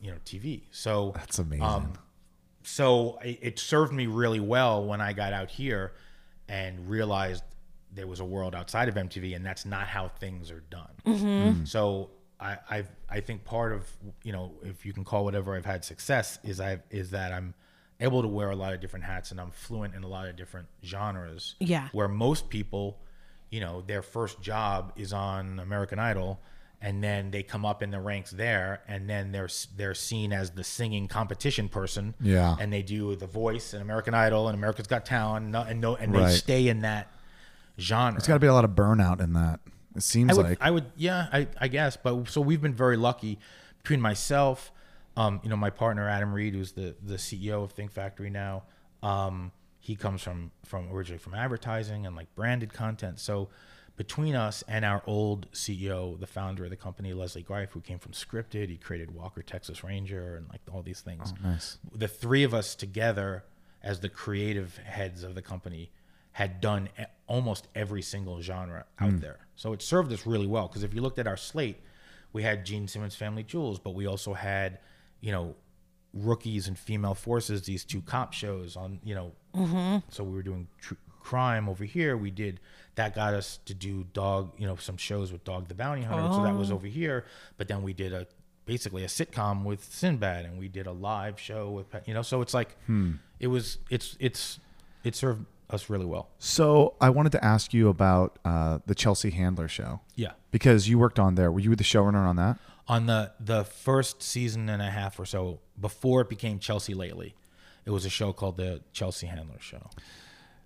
you know, TV. So that's amazing. um, so it, it served me really well when I got out here and realized there was a world outside of MTV, and that's not how things are done. So I, I I think part of you know if you can call whatever I've had success is I is that I'm able to wear a lot of different hats and I'm fluent in a lot of different genres. Yeah. Where most people, you know, their first job is on American Idol. And then they come up in the ranks there, and then they're they're seen as the singing competition person. Yeah. And they do The Voice and American Idol and America's Got Talent, and no, and, they Right. stay in that genre. It's got to be a lot of burnout in that. It seems I would, like I would, yeah, I, I guess. But so we've been very lucky between myself, um, you know, my partner Adam Reed, who's the the CEO of Think Factory now. Um, he comes from from originally from advertising and like branded content. So between us and our old CEO, the founder of the company, Leslie Greif, who came from scripted, he created Walker Texas Ranger and like all these things. nice. The three of us together as the creative heads of the company had done almost every single genre out there. So it served us really well because if you looked at our slate, we had Gene Simmons Family Jewels, but we also had, you know, rookies and female forces, these two cop shows on, you know, So we were doing tr- crime over here. We did that got us to do dog, you know, some shows with Dog the Bounty Hunter. So that was over here. But then we did a basically a sitcom with Sinbad, and we did a live show with Pat- you know. So it's like it was it's it's it served us really well. So I wanted to ask you about uh, the Chelsea Handler show Yeah. because you worked on there. Were you the showrunner on that? On the the first season and a half or so before it became Chelsea lately, it was a show called the Chelsea Handler Show.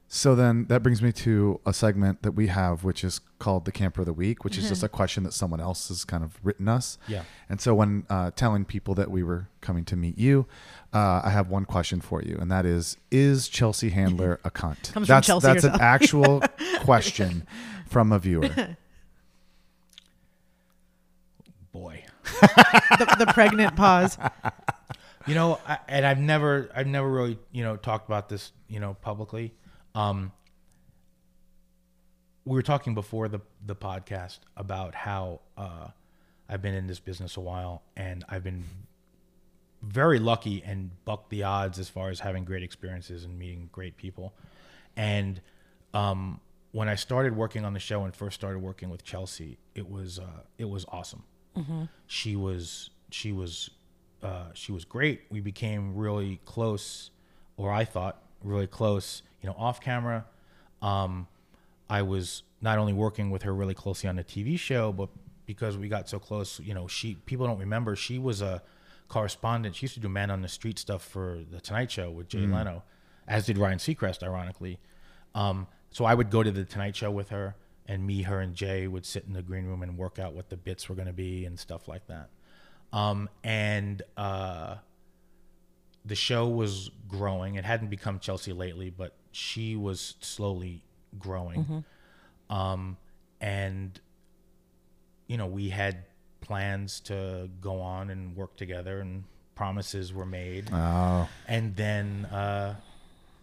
So then that brings me to a segment that we have, which is called the Camper of the Week, which is just a question that someone else has kind of written us. Yeah. And so when uh, telling people that we were coming to meet you, uh, I have one question for you, and that is: Is Chelsea Handler a cunt? [LAUGHS] Comes from that's Chelsea that's an actual [LAUGHS] question from a viewer. [LAUGHS] Boy, [LAUGHS] the, the pregnant pause. [LAUGHS] you know, I, and I've never I've never really you know talked about this you know publicly. Um, we were talking before the the podcast about how uh, I've been in this business a while, and I've been very lucky and bucked the odds as far as having great experiences and meeting great people. And um, when I started working on the show and first started working with Chelsea, it was uh, it was awesome. She was she was uh, she was great. We became really close, or I thought really close. You know, off camera. Um, I was not only working with her really closely on the TV show, but because we got so close, you know, she people don't remember she was a correspondent. She used to do man on the street stuff for the Tonight Show with Jay Leno, as did Ryan Seacrest, ironically. Um, so I would go to the Tonight Show with her, and me, her, and Jay would sit in the green room and work out what the bits were going to be and stuff like that. Um, and uh, the show was growing. It hadn't become Chelsea lately, but she was slowly growing. Um, and you know, we had plans to go on and work together, and promises were made. Oh, And then, uh,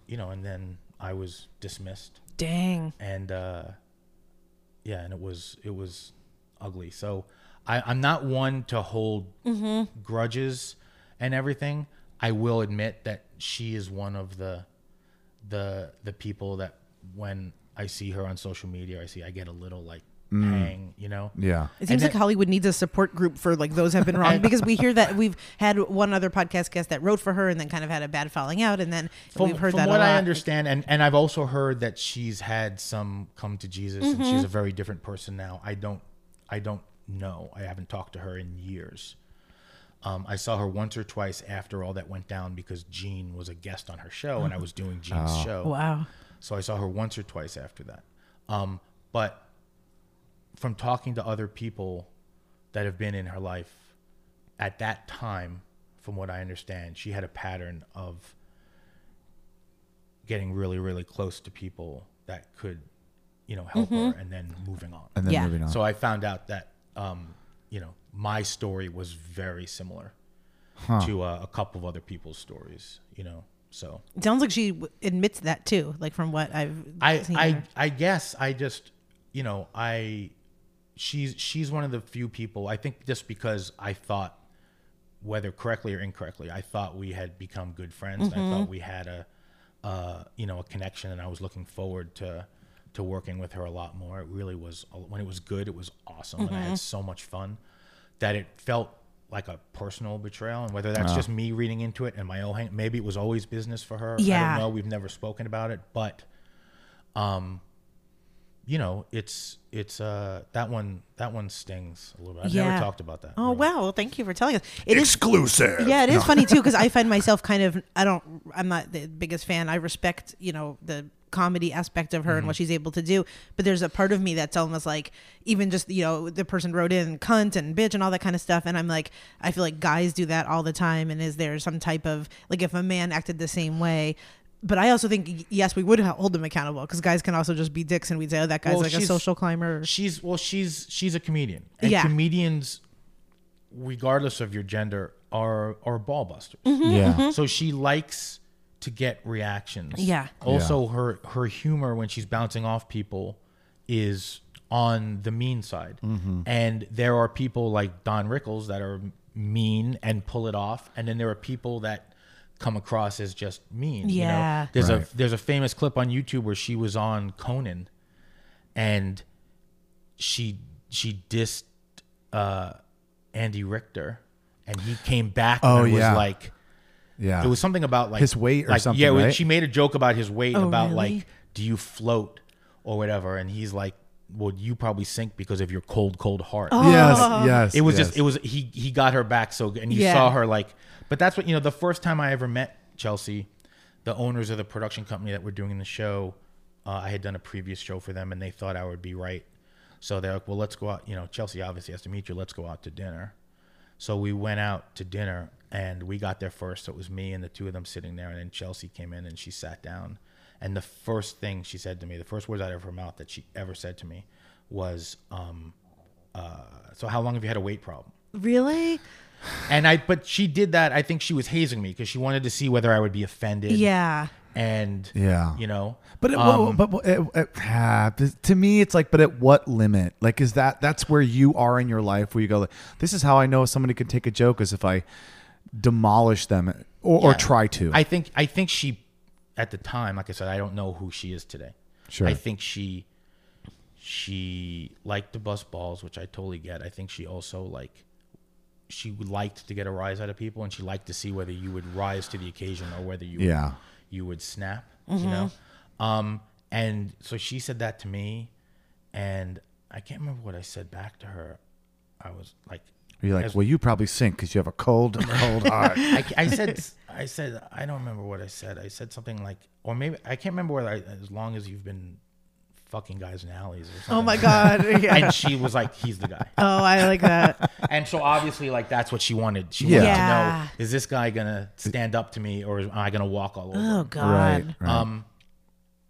you know, and then I was dismissed Dang. and uh, yeah, and it was it was ugly. So I, I'm not one to hold mm-hmm. grudges and everything. I will admit that she is one of the the the people that when I see her on social media, I see I get a little like pang, you know. yeah. It seems then- like Hollywood needs a support group for like those have been wrong [LAUGHS] because we hear that we've had one other podcast guest that wrote for her and then kind of had a bad falling out and then From, we've heard from that what a lot. I understand, and, and I've also heard that she's had some come to Jesus, and Mm-hmm. she's a very different person now. I don't, I don't know. I haven't talked to her in years. Um, I saw her once or twice after all that went down because Gene was a guest on her show, and I was doing Gene's show. Wow. So I saw her once or twice after that. Um, but from talking to other people that have been in her life at that time, from what I understand, she had a pattern of getting really, really close to people that could, you know, help her and then moving on. And then Yeah. moving on. So I found out that, um, you know, my story was very similar to uh, a couple of other people's stories, you know. So It sounds like she w- admits that too, like from what I've I seen. I. I guess I just you know I she's she's one of the few people I think just because I thought whether correctly or incorrectly I thought we had become good friends I Mm-hmm. thought we had a uh, you know a connection and I was looking forward to to working with her a lot more it really was when it was good it was awesome and I Mm-hmm. had so much fun that it felt like a personal betrayal and whether that's just me reading into it and my own hang- maybe it was always business for her yeah. I don't know we've never spoken about it but um you know it's it's uh that one that one stings a little bit i've Yeah. never talked about that Oh really. wow! Well, thank you for telling us. It is Exclusive. Yeah, it is funny too because I [LAUGHS] find myself kind of I don't I'm not the biggest fan. I respect you know the comedy aspect of her and what she's able to do, but there's a part of me that's almost like even just you know the person wrote in cunt and bitch and all that kind of stuff, and I'm like I feel like guys do that all the time, and is there some type of like if a man acted the same way. But I also think yes, we would hold them accountable because guys can also just be dicks, and we'd say, "Oh, that guy's Well, like a social climber." she's well she's she's a comedian and Yeah. comedians regardless of your gender are are ball busters Mm-hmm. Yeah. so she likes to get reactions Yeah. also her her humor when she's bouncing off people is on the mean side and there are people like don rickles that are mean and pull it off and then there are people that come across as just mean. You Yeah. know? There's Right. a there's a famous clip on YouTube where she was on Conan, and she she dissed uh, Andy Richter, and he came back Oh, and was yeah. like. Yeah. It was something about like His weight or like, something, Yeah, right? she made a joke about his weight, Oh, about really? like, do you float or whatever? And he's like, well, you probably sink because of your cold, cold heart. yes. Yes. It was yes. just it was he he got her back so good, and you Yeah. saw her like. But that's what you know. The first time I ever met Chelsea, the owners of the production company that were doing the show, uh, I had done a previous show for them, and they thought I would be right. So they're like, "Well, let's go out." You know, Chelsea obviously has to meet you. Let's go out to dinner. So we went out to dinner, and we got there first. So it was me and the two of them sitting there, and then Chelsea came in and she sat down. And the first thing she said to me, the first words out of her mouth that she ever said to me, was, um, uh, "So how long have you had a weight problem?" Really? And I, but she did that. I think she was hazing me because she wanted to see whether I would be offended. Yeah. And Yeah. you know, But it, um, but but, uh, uh, ah, to me, it's like, but at what limit? Like, is that that's where you are in your life where you go, like, this is how I know somebody can take a joke is if I demolish them or, or yeah. try to. I think I think she, at the time, like I said, I don't know who she is today. Sure. I think she, she liked to bust balls, which I totally get. I think she also like, she liked to get a rise out of people, and she liked to see whether you would rise to the occasion or whether you Yeah. you would snap. You know, um, and so she said that to me, and I can't remember what I said back to her. I was like, You're like, as- well, you probably sink because you have a cold, cold [LAUGHS] heart. I, I said, I said, I don't remember what I said. I said something like, or maybe I can't remember whether I, as long as you've been fucking guys in alleys or something. Oh my god. [LAUGHS] Yeah. And she was like, he's the guy. oh, I like that. [LAUGHS] And so obviously, like that's what she wanted. She Yeah. wanted Yeah. to know: is this guy gonna stand up to me, or am I gonna walk all over? Oh god. right. right. Um,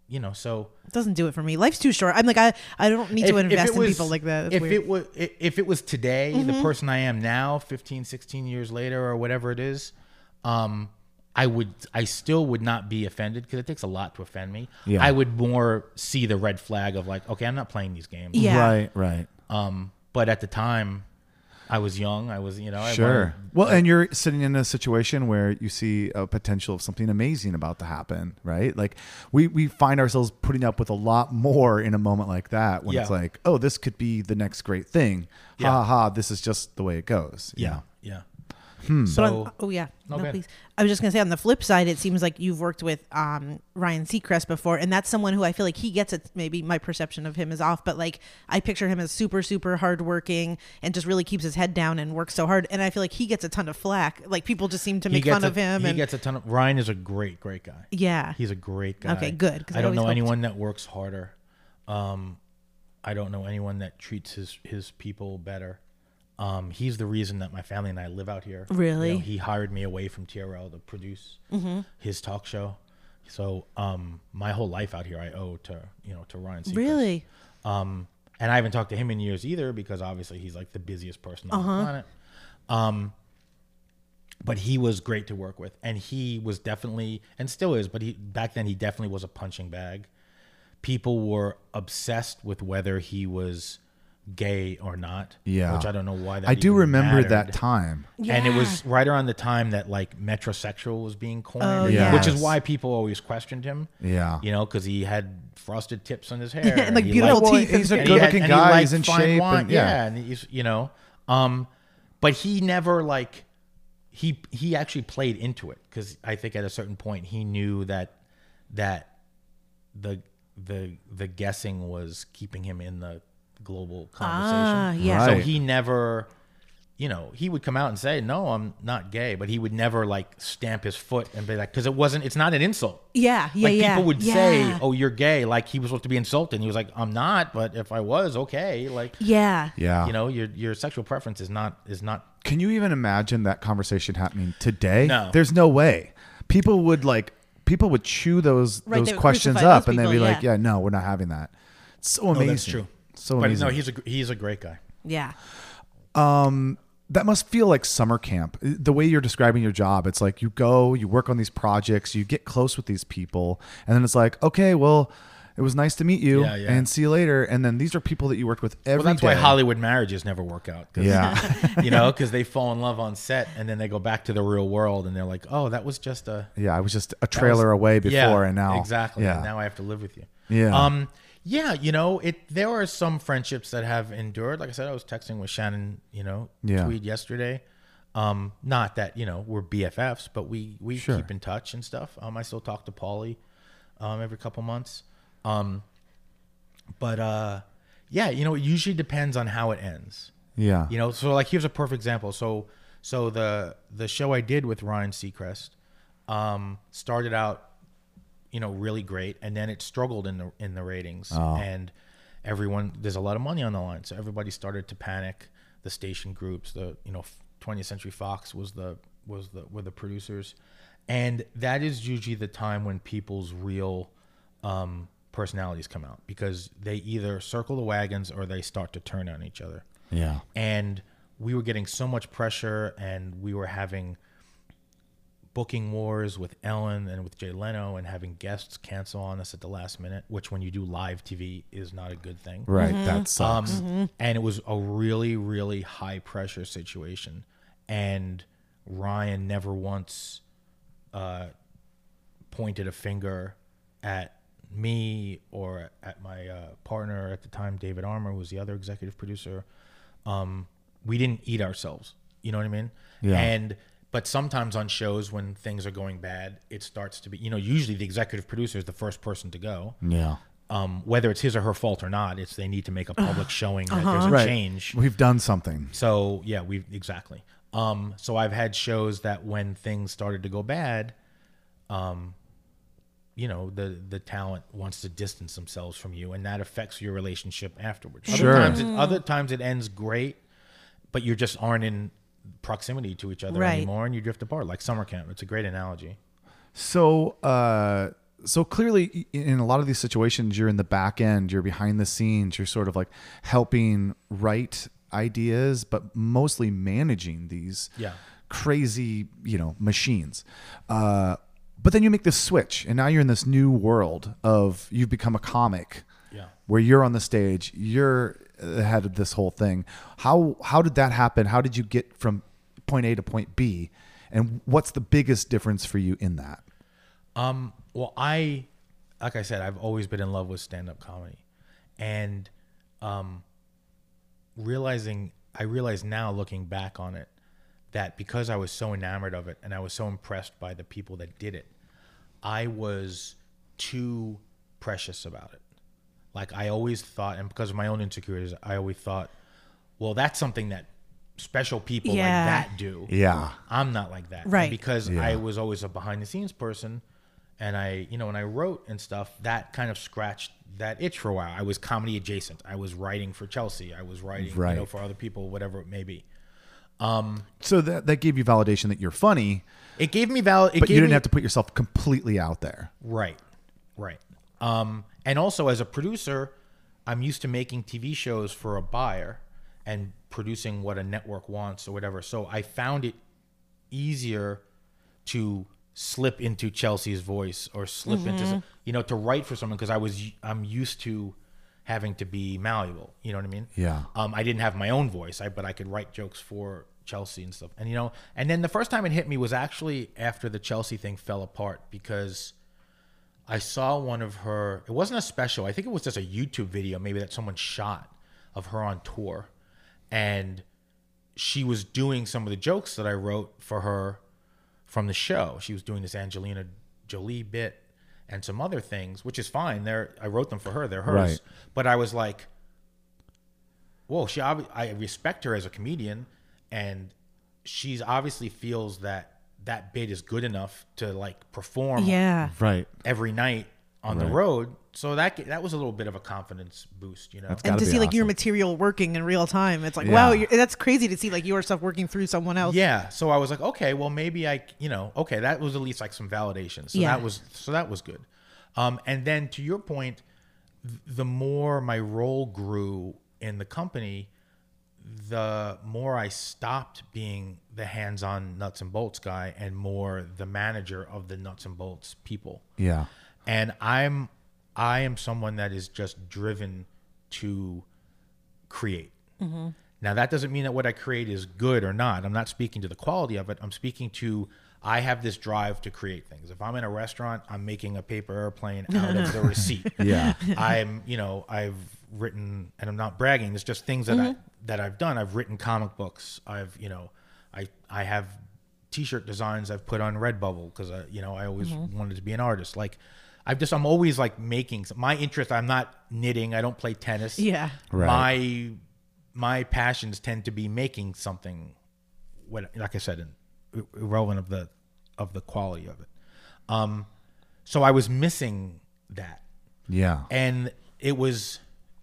you know, so It doesn't do it for me. Life's too short. I'm like I I don't need to invest it in people like that. It's if weird. Mm-hmm. it was if it was today, the person I am now, 15, 16 years later or whatever it is, um I would I still would not be offended because it takes a lot to offend me. Yeah. I would more see the red flag of like, okay, I'm not playing these games. Yeah. Right. Right. Um but at the time I was young. I was, you know, I Sure. wanted- Well, and you're sitting in a situation where you see a potential of something amazing about to happen, right? Like we we find ourselves putting up with a lot more in a moment like that when it's like, oh, this could be the next great thing. Yeah. Ha ha! This is just the way it goes. yeah, know? yeah. Hmm. But So on, oh yeah, No, no, please. I was just gonna say on the flip side, it seems like you've worked with um, Ryan Seacrest before, and that's someone who I feel like he gets it. Maybe my perception of him is off, but like I picture him as super, super hardworking and just really keeps his head down and works so hard. And I feel like he gets a ton of flack. Like people just seem to make fun a, of him. He and gets a ton of Ryan is a great, great guy. yeah, He's a great guy. Okay, good. I I don't know hoped. anyone that works harder. Um, I don't know anyone that treats his his people better. Um, he's the reason that my family and I live out here. You know, Really? he hired me away from TRL to produce his talk show. So um, my whole life out here, I owe to you know to Ryan. Seacrest. really. Um, and I haven't talked to him in years either because obviously he's like the busiest person on Uh-huh. the planet. Um, but he was great to work with, and he was definitely and still is. But he back then he definitely was a punching bag. People were obsessed with whether he was gay or not. Yeah. which I don't know why. That I do even remember that mattered. time. And it was right around the time that like metrosexual was being coined, Oh, Yeah. which is why people always questioned him. Yeah. You know, because he had frosted tips on his [LAUGHS] hair, And, like, he beautiful liked- teeth and he's a stuff. and he had- good-looking and he guy. liked He's in shape. wine, and, yeah. yeah, and he's you know, um, but he never like he he actually played into it because I think at a certain point he knew that that the the the guessing was keeping him in the global conversation. Ah, yeah. So he never. You know, he would come out and say, "No, I'm not gay," but he would never like stamp his foot and be like, because it wasn't. It's not an insult Yeah, yeah, like yeah. people would yeah. say, "Oh, you're gay," like he was supposed to be insulted. And he was like, "I'm not," but if I was, okay. Like, yeah, Yeah. you know, your your sexual preference is not is not. Can you even imagine that conversation happening today? No. There's no way. People would like people would chew those Right, those questions up those and they'd be people, like, yeah. "Yeah, no, we're not having that." It's so amazing. Oh, that's true. So but amazing. no, he's a he's a great guy. yeah. um that must feel like summer camp. The way you're describing your job, it's like you go, you work on these projects, you get close with these people, and then it's like, okay, well, It was nice to meet you, Yeah, yeah. and see you later. And then these are people that you worked with every Well, that's why day. Hollywood marriages never work out. 'cause, Yeah, [LAUGHS] you know, because they fall in love on set and then they go back to the real world and they're like, oh, that was just a yeah. I was just a trailer was- away before, Yeah, and now exactly. Yeah, and now I have to live with you. Yeah. Um. Yeah. You know, it. There are some friendships that have endured. Like I said, I was texting with Shannon. You know, Yeah. tweet yesterday. Um. Not that you know we're BFFs, but we we Sure. keep in touch and stuff. Um. I still talk to Paulie, um, every couple months. Um. But uh, yeah. You know, it usually depends on how it ends. yeah, You know, so like here's a perfect example. So so the the show I did with Ryan Seacrest um, started out, you know, really great, and then it struggled in the in the ratings, and everyone there's a lot of money on the line, so everybody started to panic. The station groups, the you know, 20th Century Fox was the was the were the producers, and that is usually the time when people's real um, personalities come out because they either circle the wagons or they start to turn on each other. Yeah, and we were getting so much pressure and we were having booking wars with Ellen and with Jay Leno and having guests cancel on us at the last minute, which when you do live TV is not a good thing. right. That sucks. Um, And it was a really, really high pressure situation. And Ryan never once uh, pointed a finger at me or at my uh, partner at the time, David Armour, who was the other executive producer. Um, we didn't eat ourselves. You know what I mean? Yeah. And but sometimes on shows when things are going bad, it starts to be. You know, usually the executive producer is the first person to go yeah, um, whether it's his or her fault or not, it's they need to make a public [SIGHS] showing that there's a right. change. We've done something. So yeah, we exactly. Um, so I've had shows that when things started to go bad, um, you know, the the talent wants to distance themselves from you, and that affects your relationship afterwards. Sure. Other times, it, other times it ends great, but you just aren't in proximity to each other Right. anymore, and you drift apart. Like summer camp, it's a great analogy. So, uh, so clearly, in a lot of these situations, you're in the back end, you're behind the scenes, you're sort of like helping write ideas, but mostly managing these Yeah. crazy, you know, machines. Uh, but then you make this switch, and now you're in this new world of you've become a comic. Yeah. Where you're on the stage, you're the head of this whole thing. How how did that happen? How did you get from point A to point B? And what's the biggest difference for you in that? Um, well, I, like I said, I've always been in love with stand-up comedy, and um, realizing I realize now, looking back on it, that because I was so enamored of it and I was so impressed by the people that did it, I was too precious about it. Like I always thought, and because of my own insecurities, I always thought, well, that's something that special people Yeah. like that do. Yeah. I'm not like that. And Right. because Yeah. I was always a behind the scenes person and I, you know, when I wrote and stuff, that kind of scratched that itch for a while. I was comedy adjacent. I was writing for Chelsea. I was writing, Right. you know, for other people, whatever it may be. Um, So that that gave you validation that you're funny, It gave me val. It but gave you didn't me, have to put yourself completely out there. Right, right. Um, and also as a producer, I'm used to making TV shows for a buyer and producing what a network wants or whatever. So I found it easier to slip into Chelsea's voice or slip into some, you know to write for someone because I was I'm used to having to be malleable. You know what I mean? Yeah. Um, I didn't have my own voice, I but I could write jokes for Chelsea and stuff. And you know, and then the first time it hit me was actually after the Chelsea thing fell apart because I saw one of her. It wasn't a special. I think it was just a YouTube video, maybe that someone shot of her on tour, and she was doing some of the jokes that I wrote for her from the show. She was doing this Angelina Jolie bit and some other things, which is fine. They're I wrote them for her. They're hers. Right. But I was like, whoa, she. I respect her as a comedian, and she's obviously feels that that bit is good enough to like perform Yeah. Right. every night on the Right. road. So that that was a little bit of a confidence boost, you know. That's And Gotta to be see like your awesome. material working in real time, it's like Yeah. wow, you're, that's crazy to see like your stuff working through someone else. Yeah. So I was like, okay, well maybe I, you know, okay, that was at least like some validation. So Yeah. that was so that was good. Um, and then to your point, th- the more my role grew in the company, the more I stopped being the hands-on nuts and bolts guy and more the manager of the nuts and bolts people. Yeah. and I'm I am someone that is just driven to create. Mm-hmm. Now that doesn't mean that what I create is good or not. I'm not speaking to the quality of it. I'm speaking to I have this drive to create things. If I'm in a restaurant, I'm making a paper airplane out of the [LAUGHS] receipt. Yeah. I'm, you know, I've written, and I'm not bragging. It's just things that I that I've done. I've written comic books. I've, you know, I I have T-shirt designs I've put on Redbubble because I, you know, I always wanted to be an artist. Like, I've just I'm always like making my interest. I'm not knitting. I don't play tennis. Yeah. Right. My my passions tend to be making something. What, like I said, in, irrelevant of the of the quality of it. Um, so I was missing that Yeah. and it was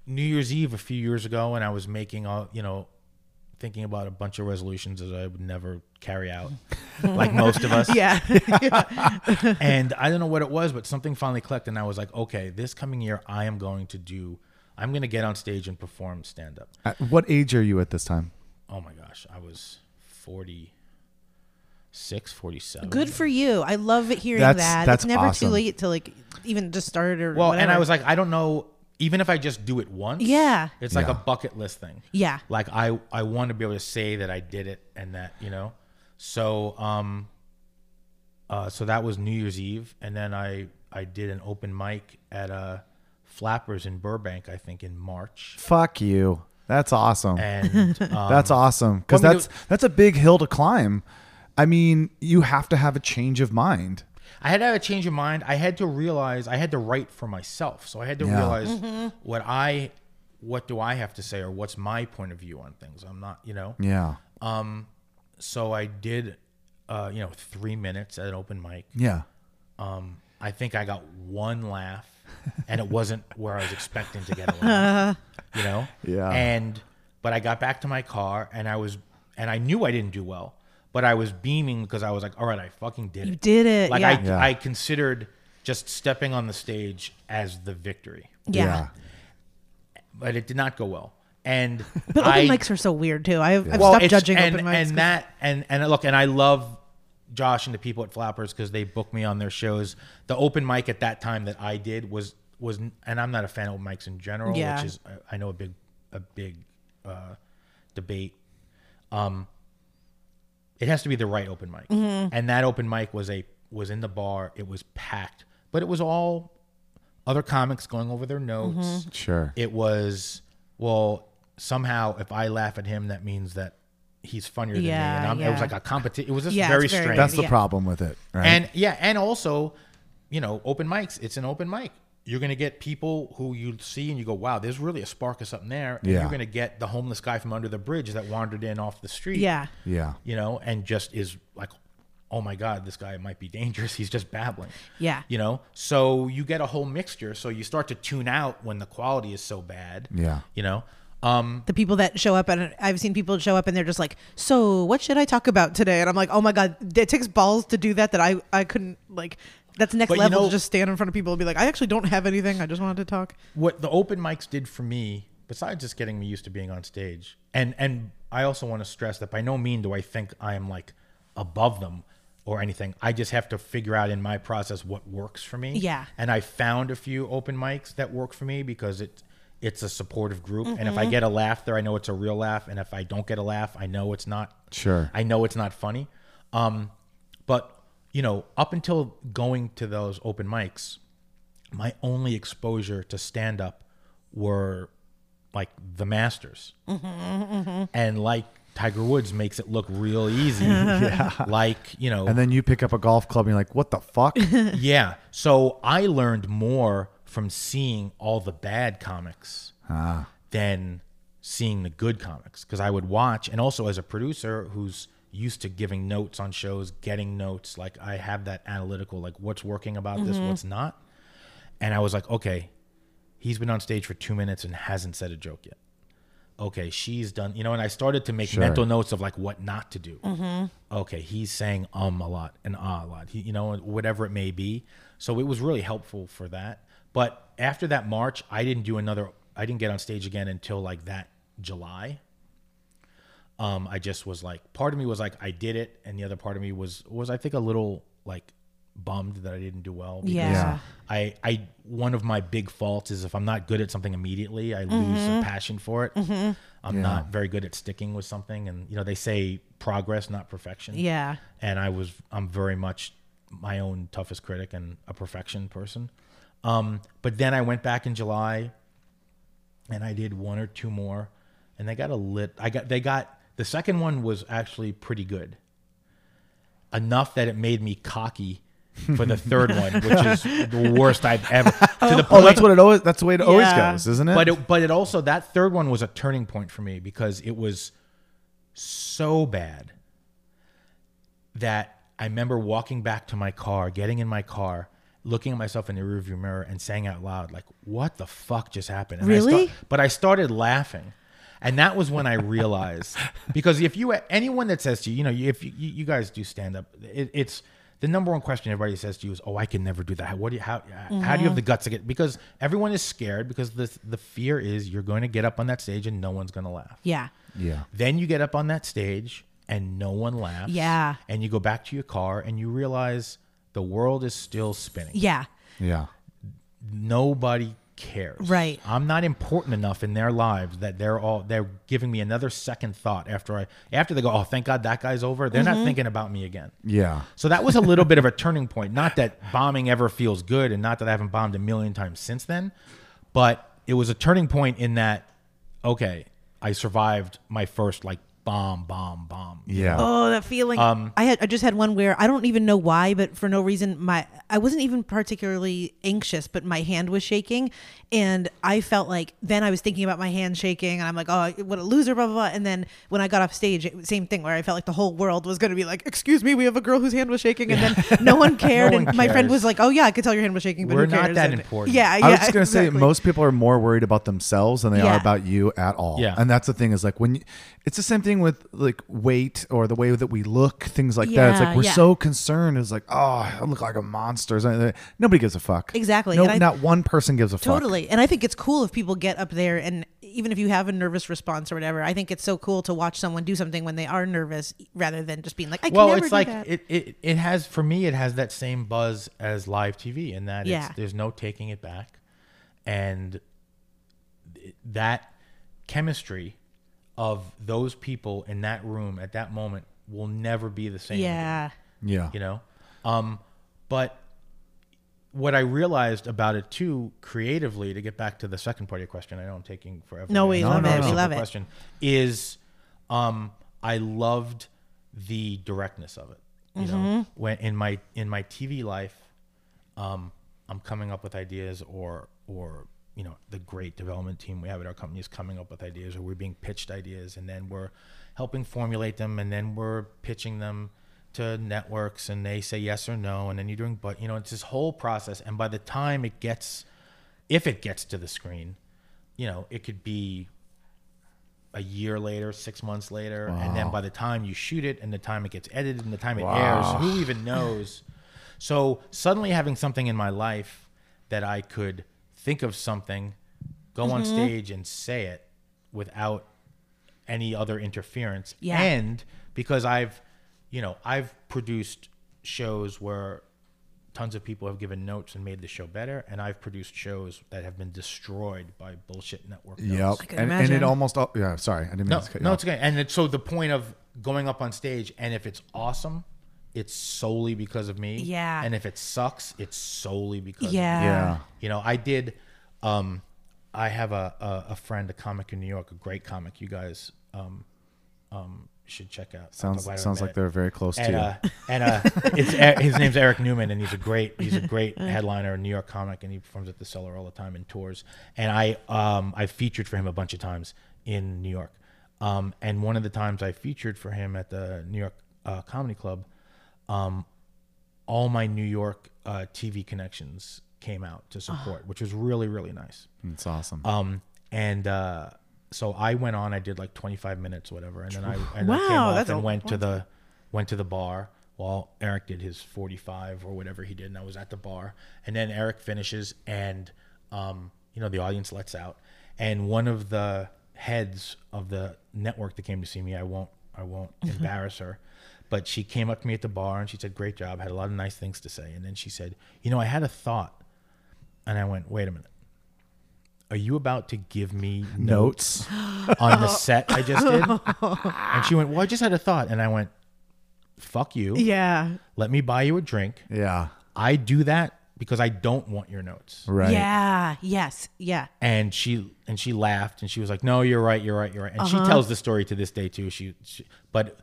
New Year's Eve a few years ago, and I was making all you know, thinking about a bunch of resolutions that I would never carry out, [LAUGHS] like most of us. Yeah. [LAUGHS] [LAUGHS] And I don't know what it was, but something finally clicked, and I was like, okay, this coming year, I am going to do. I'm going to get on stage and perform stand up. At what age are you at this time? Oh my gosh, I was 46, 47. Good for you. I love hearing That's- that. that's it's never awesome. too late to like even just start or Well, and I was like, I don't know. Even if I just do it once, Yeah. it's like Yeah. a bucket list thing. Yeah. like I I want to be able to say that I did it and that you know. So um, uh, so that was New Year's Eve, and then I I did an open mic at uh Flappers in Burbank, I think in March, Fuck you. That's awesome. and [LAUGHS] um, That's awesome because well, I mean, that's that's a big hill to climb. I mean, you have to have a change of mind. I had to have a change of mind. I had to realize I had to write for myself. So I had to Yeah. realize what I what do I have to say or what's my point of view on things. I'm not, you know. Yeah. Um so I did uh, you know, 3 minutes at an open mic. Yeah. Um I think I got one laugh [LAUGHS] and it wasn't where I was expecting to get a [LAUGHS] laugh. you know? Yeah. And but I got back to my car and I was and I knew I didn't do well, but I was beaming because I was like, all right, I fucking did it. You did it. Like yeah. I, Yeah. I considered just stepping on the stage as the victory, yeah. but it did not go well. And [LAUGHS] But I, open mics are so weird too. I've, I've well, stopped judging and, open mics. 'cause- and that and and look, and I love Josh and the people at Flappers because they booked me on their shows. The open mic at that time that I did was was, and I'm not a fan of open mics in general, Yeah. which is I- I know a big a big uh, debate. Um, it has to be the right open mic, Mm-hmm. and that open mic was a was in the bar. It was packed, but it was all other comics going over their notes. Mm-hmm. Sure. It was well somehow if I laugh at him, that means that he's funnier than Yeah, me, and I'm, it was like a competition. It was just Yeah, very very- strange. That's the Yeah. problem with it. Right. And yeah, and also, you know, open mics. It's an open mic. You're gonna get people who you see and you go, "Wow, there's really a spark of something there." And Yeah. you're gonna get the homeless guy from under the bridge that wandered in off the street. yeah. yeah. you know, and just is like, "Oh my god, this guy might be dangerous. [LAUGHS] He's just babbling." Yeah. You know, so you get a whole mixture. So you start to tune out when the quality is so bad. Yeah. You know, um, The people that show up and I've seen people show up and they're just like, "So, what should I talk about today?" And I'm like, "Oh my god, it takes balls to do that. That I I couldn't like. That's next But you level know- to just stand in front of people and be like, I actually don't have anything. I just wanted to talk." what the open mics did for me, besides just getting me used to being on stage, and and I also want to stress that by no mean do I think I am like above them or anything. I just have to figure out in my process what works for me. Yeah. And I found a few open mics that work for me because it it's a supportive group. And if I get a laugh there, I know it's a real laugh. And if I don't get a laugh, I know it's not Sure. I know it's not funny. Um, but you know, up until going to those open mics, my only exposure to stand up were like the Masters, mm-hmm, mm-hmm. and like Tiger Woods makes it look real easy. [LAUGHS] Like you know, And then you pick up a golf club and you're like, what the fuck? [LAUGHS] yeah. So I learned more from seeing all the bad comics ah. than seeing the good comics because I would watch, and also as a producer who's used to giving notes on shows, getting notes, like I have that analytical, like what's working about this, what's not. And I was like, okay, he's been on stage for two minutes and hasn't said a joke yet. Okay, she's done, you know, and I started to make Sure. mental notes of like what not to do. Okay, he's saying um a lot and ah a lot, he, you know, whatever it may be. So it was really helpful for that. But after that March, I didn't do another, I didn't get on stage again until like that July. Um, I just was like, part of me was like, I did it, and the other part of me was was I think a little like bummed that I didn't do well. because Yeah. Yeah. I, I one of my big faults is if I'm not good at something immediately, I lose Mm-hmm. a passion for it. I'm not very good at sticking with something, and you know they say progress, not perfection. Yeah. and I was I'm very much my own toughest critic and a perfection person. Um, but then I went back in July, and I did one or two more, and they got a lit. I got they got the second one was actually pretty good, enough that it made me cocky for the third one, which is the [LAUGHS] worst I've ever. To the Oh, that's what it always. That's the way it always Yeah. goes, isn't it? but it, but it also that third one was a turning point for me because it was so bad that I remember walking back to my car, getting in my car, looking at myself in the rearview mirror, and saying out loud, like, "What the fuck just happened?" And I Really? sta- but I started laughing. And that was when I realized, because if you anyone that says to you, you know, if you, you guys do stand up, it, it's the number one question everybody says to you is, "Oh, I can never do that. What do you how how do you have the guts to get?" Because everyone is scared because the the fear is you're going to get up on that stage and no one's going to laugh. Yeah. yeah. Then you get up on that stage and no one laughs. Yeah. And you go back to your car and you realize the world is still spinning. Yeah. Yeah. Nobody cares. Right. I'm not important enough in their lives that they're all they're giving me another second thought after I after they go, Oh, thank God that guy's over. They're Mm-hmm. not thinking about me again. Yeah. So that was a little bit of a turning point. Not that bombing ever feels good, and not that I haven't bombed a million times since then, but it was a turning point in that, okay, I survived my first like bomb, bomb, bomb. Yeah. Oh, that feeling. Um, I had I just had one where I don't even know why, but for no reason, my I wasn't even particularly anxious, but my hand was shaking, and I felt like then I was thinking about my hand shaking, and I'm like, oh, what a loser, blah blah blah. And then when I got off stage, it, same thing where I felt like the whole world was going to be like, excuse me, we have a girl whose hand was shaking, and then no one [LAUGHS] cared, one and my friend was like, oh yeah, I could tell your hand was shaking, but We're who not that And- important. Yeah, yeah. I was just gonna say most people are more worried about themselves than they Yeah. are about you at all. Yeah. and that's the thing is like when you, it's the same thing with like weight or the way that we look, things like that. It's Yeah, like we're yeah. so concerned. It's like oh, I look like a monster. or something. Nobody gives a fuck. Exactly, No, and I- not one person gives a fuck. Totally. And I think it's cool if people get up there and even if you have a nervous response or whatever, I think it's so cool to watch someone do something when they are nervous rather than just being like, I can well, never it's do like that. it, it. It has for me. It has that same buzz as live TV, in that Yeah. it's, there's no taking it back, and th- that chemistry of those people in that room at that moment will never be the same. again. yeah. Yeah, you know um but what i realized about it too creatively to get back to the second part of your question i know i'm taking forever No, we answer love the it. We love it. question is um i loved the directness of it you Mm-hmm. know when in my in my tv life um i'm coming up with ideas or or you know the great development team we have at our company is coming up with ideas or we're being pitched ideas and then we're helping formulate them and then we're pitching them to networks and they say yes or no and then you're doing but you know it's this whole process and by the time it gets if it gets to the screen you know it could be a year later six months later and then by the time you shoot it and the time it gets edited and the time it airs who [SIGHS] even knows? So suddenly having something in my life that i could think of something go on mm-hmm. stage and say it without any other interference Yeah. and because i've you know i've produced shows where tons of people have given notes and made the show better and i've produced shows that have been destroyed by bullshit network Yep. notes. can And, and it almost. al- Yeah. Sorry, I didn't mean no, to cut you no, off. it's okay. And it's, so the point of going up on stage, and if it's awesome, it's solely because of me. Yeah. And if it sucks, it's solely because of me. Yeah. Yeah. You know, I did. Um, I have a, a a friend, a comic in New York, a great comic. You guys um, um, should check out. Sounds Why sounds met like they're very close to and you. uh, and uh, [LAUGHS] it's his name's Eric Newman, and he's a great he's a great headliner, a New York comic, and he performs at the Cellar all the time and tours. And I um I featured for him a bunch of times in New York, um and one of the times I featured for him at the New York uh, Comedy Club, um all my New York uh, TV connections came out to support, which was really really nice. it's awesome. Um, and uh, so I went on. I did like 25 minutes, whatever, and then I and I came Wow, off that's a and went to the went to the bar while Eric did his 45 or whatever he did, and I was at the bar. And then Eric finishes, and um, you know the audience lets out, and one of the heads of the network that came to see me, I won't I won't mm-hmm. embarrass her, But she came up to me at the bar and she said, "Great job." Had a lot of nice things to say, and then she said, "You know, I had a thought," and I went, "Wait a minute." Are you about to give me notes Notes. on the [LAUGHS] set I just did? And she went, Well, I just had a thought. And I went, Fuck you. Yeah. Let me buy you a drink. Yeah. I do that because I don't want your notes. Right. Yeah. Yes. Yeah. And she and she laughed and she was like, "No, you're right, you're right, you're right." And Uh-huh. she tells the story to this day too. She, she, but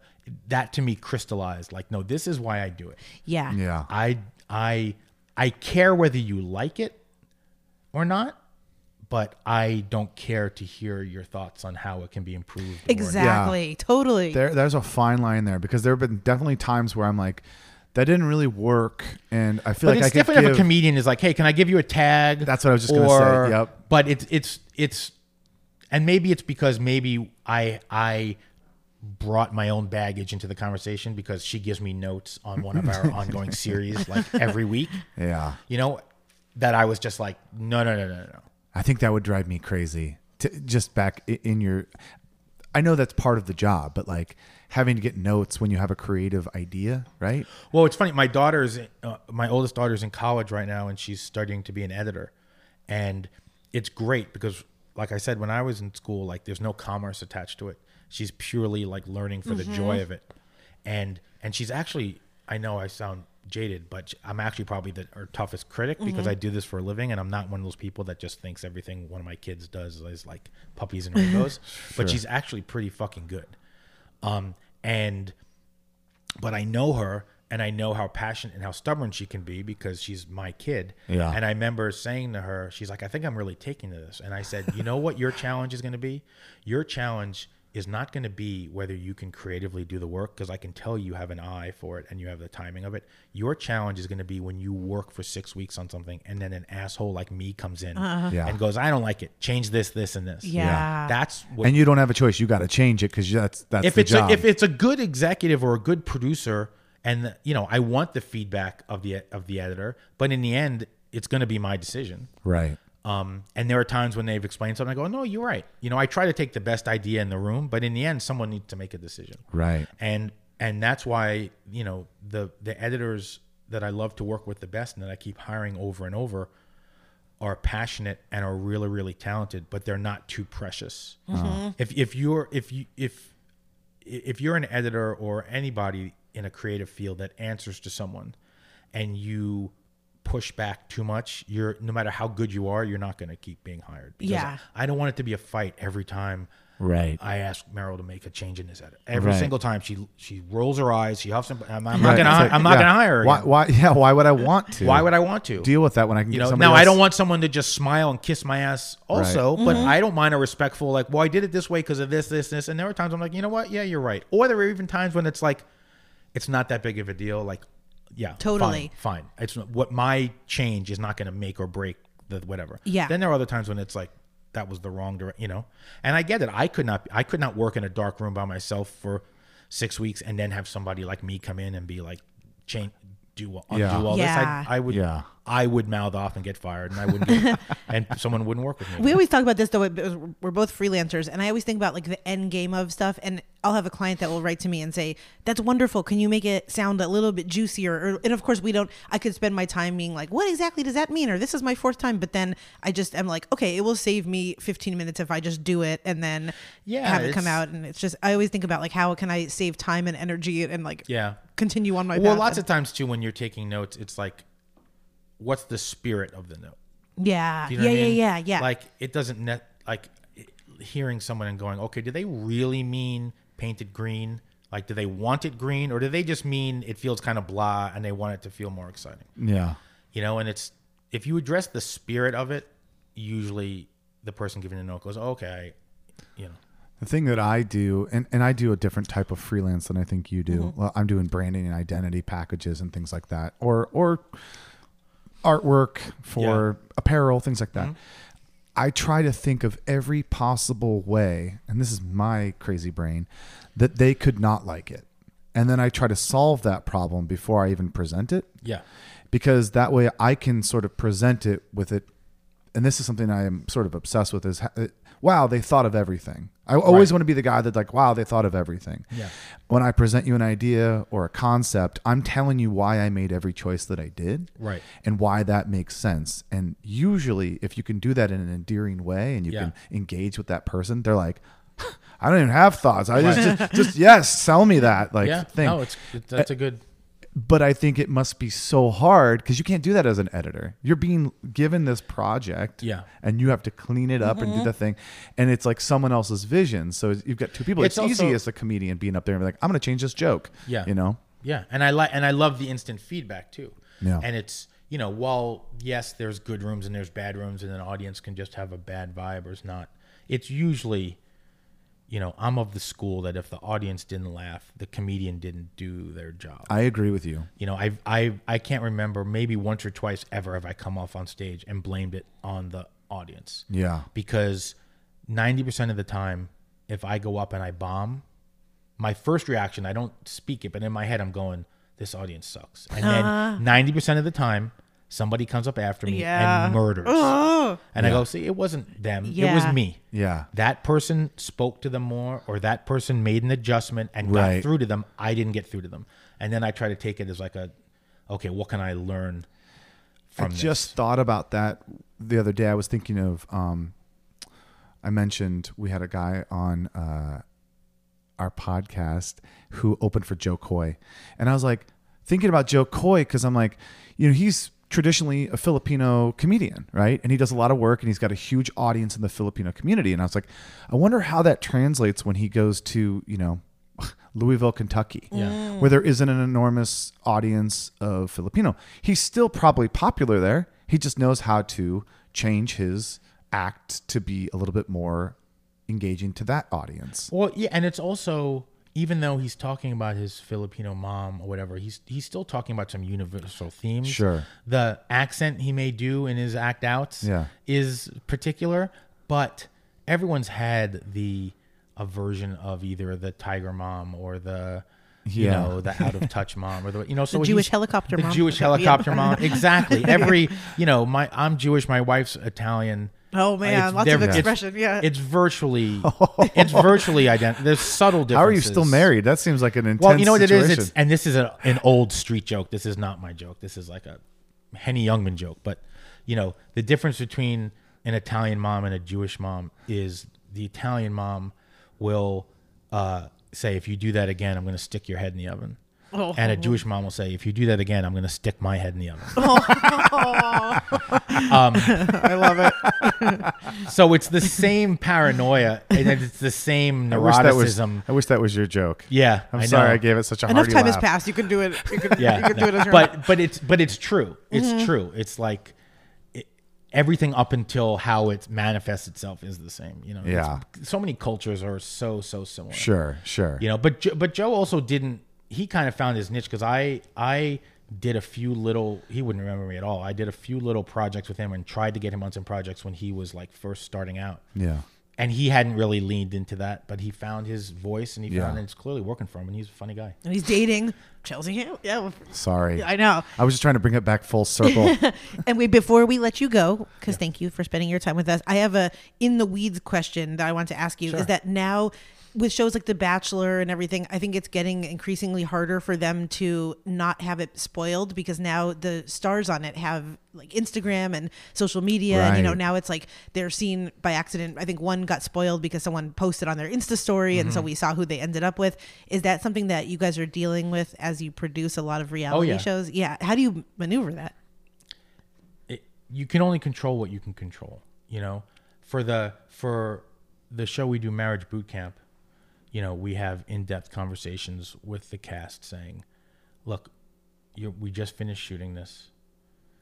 that to me crystallized like, no, this is why I do it. Yeah. Yeah. I I I care whether you like it or not, but I don't care to hear your thoughts on how it can be improved. or- Exactly. Totally. There, there's a fine line there because there have been definitely times where I'm like, that didn't really work, and I feel But like I it's could different give. if a comedian is like, "Hey, can I give you a tag?" That's what I was just gonna say, yep. But it's it's it's, and maybe it's because maybe I I brought my own baggage into the conversation because she gives me notes on one of our [LAUGHS] ongoing series like every week. yeah, You know, that I was just like, no, no, no, no, no. I think that would drive me crazy. To, just back in your, I know that's part of the job, but like having to get notes when you have a creative idea, right? Well, it's funny. My daughter's, uh, my oldest daughter's in college right now, and she's studying to be an editor, and it's great because, like I said, when I was in school, like there's no commerce attached to it. She's purely like learning for the joy of it, and and she's actually, I know I sound jaded, but I'm actually probably the her toughest critic because I do this for a living, and I'm not one of those people that just thinks everything one of my kids does is like puppies and [LAUGHS] rainbows. But she's actually pretty fucking good. Um, and but I know her and I know how passionate and how stubborn she can be because she's my kid. Yeah. And I remember saying to her, she's like, I think I'm really taking to this. And I said, you know what your challenge is going to be? Your challenge is not going to be whether you can creatively do the work because I can tell you have an eye for it and you have the timing of it. Your challenge is going to be when you work for six weeks on something and then an asshole like me comes in uh-huh. Yeah. and goes, I don't like it. Change this, this, and this. Yeah. That's what And you don't have a choice; you got to change it because that's that's if the it's job. a, if it's a good executive or a good producer and you know I want the feedback of the of the editor but in the end it's going to be my decision right. Um, and there are times when they've explained something I go no you're right. You know I try to take the best idea in the room but in the end someone needs to make a decision. Right. and and that's why you know the the editors that I love to work with the best and that I keep hiring over and over are passionate and are really really talented but they're not too precious. If if you're if you if if you're an editor or anybody in a creative field that answers to someone and you push back too much you're no matter how good you are you're not going to keep being hired Because Yeah. i don't want it to be a fight every time Right. I ask Meryl to make a change in this edit. Every Right. single time she she rolls her eyes, she huffs. And, I'm, I'm Right. not gonna. Like, I'm not yeah. gonna hire her. Why? again. Why? Yeah. Why would I want to? Why would I want to? deal with that when I can you get know, somebody now I don't want someone to just smile and kiss my ass also, but mm-hmm. I don't mind a respectful like, well, I did it this way because of this, this, this. And there are times I'm like, you know what? Yeah, you're right. Or there are even times when it's like, it's not that big of a deal. Like, yeah, Totally. fine. fine. It's what my change is not going to make or break the whatever. Yeah. Then there are other times when it's like that was the wrong direction, you know. And I get it. I could not. I could not work in a dark room by myself for six weeks and then have somebody like me come in and be like, change, do undo Yeah. all Yeah. this. I, I would. Yeah. I would mouth off and get fired, and I wouldn't, get, [LAUGHS] and someone wouldn't work with me. We always talk about this though. We're both freelancers, and I always think about like the end game of stuff. And I'll have a client that will write to me and say, "That's wonderful. Can you make it sound a little bit juicier?" Or, and of course, we don't. I could spend my time being like, "What exactly does that mean?" Or this is my fourth time. But then I just am like, "Okay, it will save me 15 minutes if I just do it and then Yeah, have it come out." And it's just I always think about like how can I save time and energy and, like yeah. continue on my work. Well, path. lots of times too, when you're taking notes, it's like, what's the spirit of the note? yeah, you know yeah, what I yeah, mean? yeah, yeah. Like it doesn't net like hearing someone and going, okay, do they really mean painted green? Like, do they want it green, or do they just mean it feels kind of blah and they want it to feel more exciting? Yeah. You know, and it's if you address the spirit of it, usually the person giving the note goes, okay, you know, The thing that I do, and, and I do a different type of freelance than I think you do. Mm-hmm. Well, I'm doing branding and identity packages and things like that, or or artwork for apparel, things like Mm-hmm. that. I try to think of every possible way, and this is my crazy brain, that they could not like it, and then I try to solve that problem before I even present it. Yeah, because that way I can sort of present it with it. And this is something I am sort of obsessed with is, ha- wow, they thought of everything. I always Right. want to be the guy that's like, wow, they thought of everything. Yeah. When I present you an idea or a concept, I'm telling you why I made every choice that I did. Right. And why that makes sense. And usually, if you can do that in an endearing way and you Yeah. can engage with that person, they're like, I don't even have thoughts. I just, just, just, yes, sell me that like yeah. thing No, it's it, that's a good. But I think it must be so hard because you can't do that as an editor. You're being given this project, Yeah. and you have to clean it up and do mm-hmm. the thing, and it's like someone else's vision. So you've got two people. It's, It's easy as a comedian being up there and be like, "I'm going to change this joke." Yeah. you know. Yeah, and I like and I love the instant feedback too. Yeah. And it's you know while yes, there's good rooms and there's bad rooms, and an audience can just have a bad vibe or it's not. It's usually, you know, I'm of the school that if the audience didn't laugh, the comedian didn't do their job. I agree with you. you know, I I I can't remember maybe once or twice ever have I come off on stage and blamed it on the audience Yeah, because 90% of the time if i go up and i bomb my first reaction i don't speak it but in my head i'm going this audience sucks and then [LAUGHS] 90% of the time somebody comes up after me Yeah. and murders. Oh, [GASPS] and i go see it wasn't them. It was me. Yeah, that person spoke to them more or that person made an adjustment and got through to them. I didn't get through to them. And then i try to take it as like a okay what can i learn from I this? just thought about that the other day. I was thinking of. Um, I mentioned we had a guy on uh, our podcast who opened for Jo Koy, and I was like thinking about Jo Koy because I'm like, you know, he's traditionally a Filipino comedian, right? And he does a lot of work, and he's got a huge audience in the Filipino community. And I was like, I wonder how that translates when he goes to, you know. [LAUGHS] Louisville, Kentucky, Yeah. Mm. where there isn't an enormous audience of Filipino. He's still probably popular there. He just knows how to change his act to be a little bit more engaging to that audience. Well, yeah, and it's also even though he's talking about his Filipino mom or whatever, he's he's still talking about some universal themes. Sure. The accent he may do in his act outs Yeah. is particular, but everyone's had the a version of either the tiger mom or the you Yeah. know the out of [LAUGHS] touch mom or the you know so The Jewish helicopter the mom. Jewish helicopter mom [LAUGHS] exactly every you know my I'm Jewish my wife's Italian Oh, man, It's lots of diff- it's- expression, yeah. it's virtually [LAUGHS] it's virtually identical there's subtle differences How are you still married? That seems like an intense well, you know what situation. is. It's, and this is a, an old street joke. This is not my joke. This is like a Henny Youngman joke. But you know, the difference between an Italian mom and a Jewish mom is the Italian mom will uh, say, "If you do that again, I'm going to stick your head in the oven." Oh. And a Jewish mom will say, "If you do that again, I'm going to stick my head in the oven." [LAUGHS] I love it. so it's the same paranoia, and it's the same I wish that was. neuroticism. I wish that was your joke. Yeah, I'm I sorry know. I gave it such a Enough hearty time has passed. You can do it. You can, [LAUGHS] yeah, you can no. do it as your but but it's but it's true. It's Mm-hmm. true. It's like it, everything up until how it manifests itself is the same. You know, Yeah. so many cultures are so so similar. Sure, sure. You know, but but Joe also didn't. He kind of found his niche because I I did a few little. He wouldn't remember me at all. I did a few little projects with him and tried to get him on some projects when he was like first starting out. Yeah. And he hadn't really leaned into that, but he found his voice and he Yeah. found it's clearly working for him. And he's a funny guy. And he's dating Chelsea Handler. Yeah, Sorry. I know. I was just trying to bring it back full circle. [LAUGHS] And we before we let you go, because thank you for spending your time with us. I have a in the weeds question that I want to ask you. Is that now with shows like The Bachelor and everything, I think it's getting increasingly harder for them to not have it spoiled because now the stars on it have like Instagram and social media. And, you know, now it's like they're seen by accident. I think one got spoiled because someone posted on their Insta story, and so mm-hmm. we saw who they ended up with. Is that something that you guys are dealing with as you produce a lot of reality oh, yeah. shows? Yeah. How do you maneuver that? it, you can only control what you can control. You know, for the for the show we do, Marriage Boot Camp. You know, we have in-depth conversations with the cast, saying, "Look, you we just finished shooting this.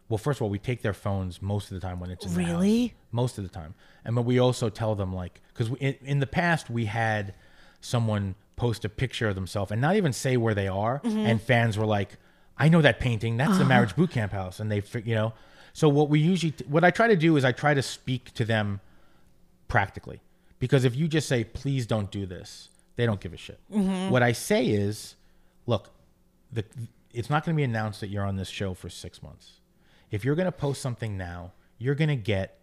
Well, first of all, we take their phones most of the time when it's in the house. Really? most of the time, and but we also tell them like because in, in the past we had someone post a picture of themselves and not even say where they are, mm-hmm. and fans were like, "I know that painting. That's the uh-huh. Marriage Boot Camp house," and they, you know. So what we usually, what I try to do is I try to speak to them practically because if you just say please don't do this they don't give a shit mm-hmm. what i say is look the, it's not going to be announced that you're on this show for six months if you're going to post something now you're going to get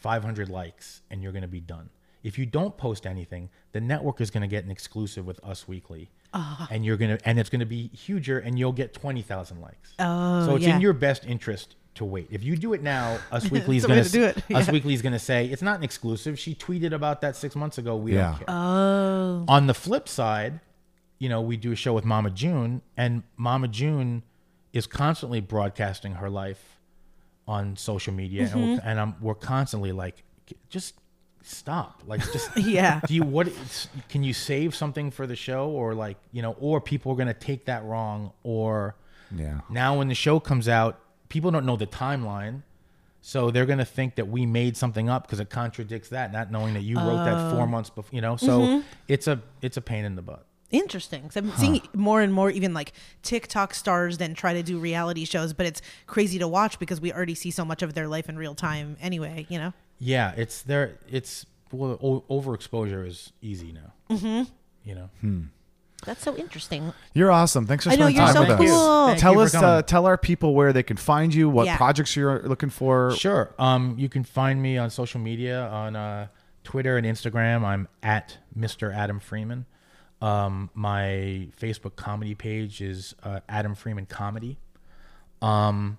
500 likes and you're going to be done. If you don't post anything, the network is going to get an exclusive with Us Weekly. Ah. And you're going to and it's going to be huger and you'll get 20,000 likes. Oh, so it's yeah. in your best interest to wait. If you do it now, [LAUGHS] Us Weekly is going to do it, Us. Weekly is going to say it's not an exclusive. She tweeted about that 6 months ago. We Yeah. don't care. Oh. On the flip side, you know, we do a show with Mama June, and Mama June is constantly broadcasting her life on social media, and, Mm-hmm. we're, and I'm, we're constantly like, just stop, like just [LAUGHS] Yeah. Do you what? Can you save something for the show, or like you know, or people are gonna take that wrong, or Yeah. now when the show comes out, people don't know the timeline. So they're gonna think that we made something up because it contradicts that, not knowing that you wrote that four months before. You know, so it's a it's a pain in the butt. Interesting. 'Cause I'm seeing more and more, even like TikTok stars, then try to do reality shows, but it's crazy to watch because we already see so much of their life in real time anyway. You know. Yeah, it's there. It's well, o- overexposure is easy now. Mm-hmm. You know, That's so interesting. You're awesome. Thanks for I know, spending you're time so with us. cool. Thank tell you for us, uh, tell our people where they can find you, what Yeah. projects you're looking for. Sure. Um, you can find me on social media on uh, Twitter and Instagram. I'm at Mr. Adam Freeman. Um, my Facebook comedy page is uh, Adam Freeman Comedy. Um,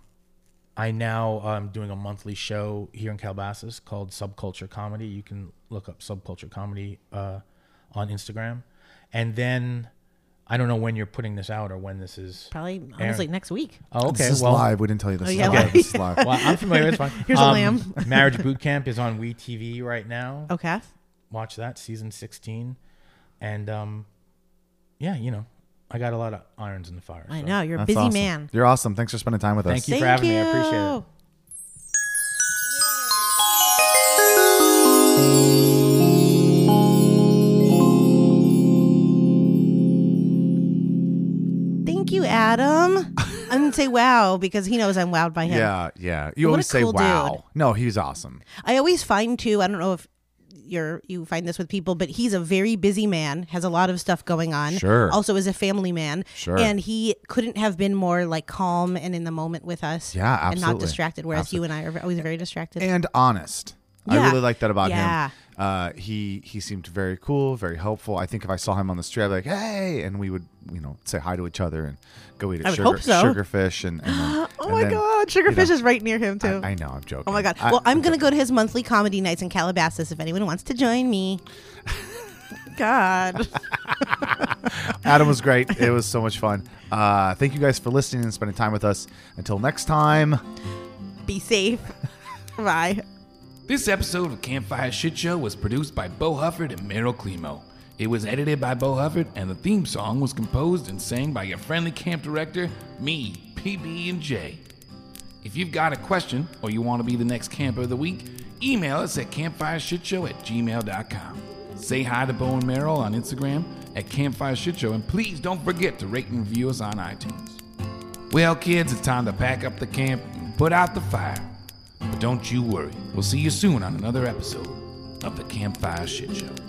I now am doing a monthly show here in Calabasas called Subculture Comedy. You can look up Subculture Comedy uh, on Instagram, and then I don't know when you're putting this out or when this is. Probably honestly Aaron. next week. Oh, okay. This is well, live. We didn't tell you this. Oh, is yeah, live. live. This is live. well, I'm familiar. It's fine. [LAUGHS] Here's a lamb. [LAUGHS] Marriage Boot Camp is on We TV right now. Okay. Watch that season 16, and um, yeah, you know, I got a lot of irons in the fire. I so. know you're a That's busy awesome. man. You're awesome. Thanks for spending time with us. Thank you for having me. I appreciate it. Gonna say wow because he knows I'm wowed by him. Yeah, yeah. You What a always say cool wow. dude. No, he's awesome. I always find too. I don't know if you're you find this with people, but he's a very busy man. Has a lot of stuff going on. Sure. Also, is a family man. Sure. And he couldn't have been more like calm and in the moment with us. Yeah, And not absolutely. distracted. Whereas you and I are always very distracted. And honest. I Yeah. really like that about him. Yeah. Uh, he he seemed very cool, very helpful. I think if I saw him on the street, I'd be like, "Hey," and we would, you know, say hi to each other and go eat at sugar, hope so. Sugarfish and, and then, [GASPS] oh and my then- God, Sugarfish is right near him too. I, I know, I'm joking. Oh my god! I- Well, I'm gonna go to his monthly comedy nights in Calabasas if anyone wants to join me. [LAUGHS] God, [LAUGHS] Adam was great. It was so much fun. Uh, thank you guys for listening and spending time with us. Until next time. be safe. [LAUGHS] Bye. This episode of Campfire Shit Show was produced by Bo Hufford and Meryl Climo. It was edited by Bo Hufford, and the theme song was composed and sang by your friendly camp director, me, PB and J. If you've got a question or you want to be the next camper of the week, email us at campfireshitshow at gmail.com. Say hi to Bo and Meryl on Instagram at Campfire Shit Show, and please don't forget to rate and review us on iTunes. Well, kids, it's time to pack up the camp and put out the fire. But don't you worry, we'll see you soon on another episode of the Campfire Shit Show.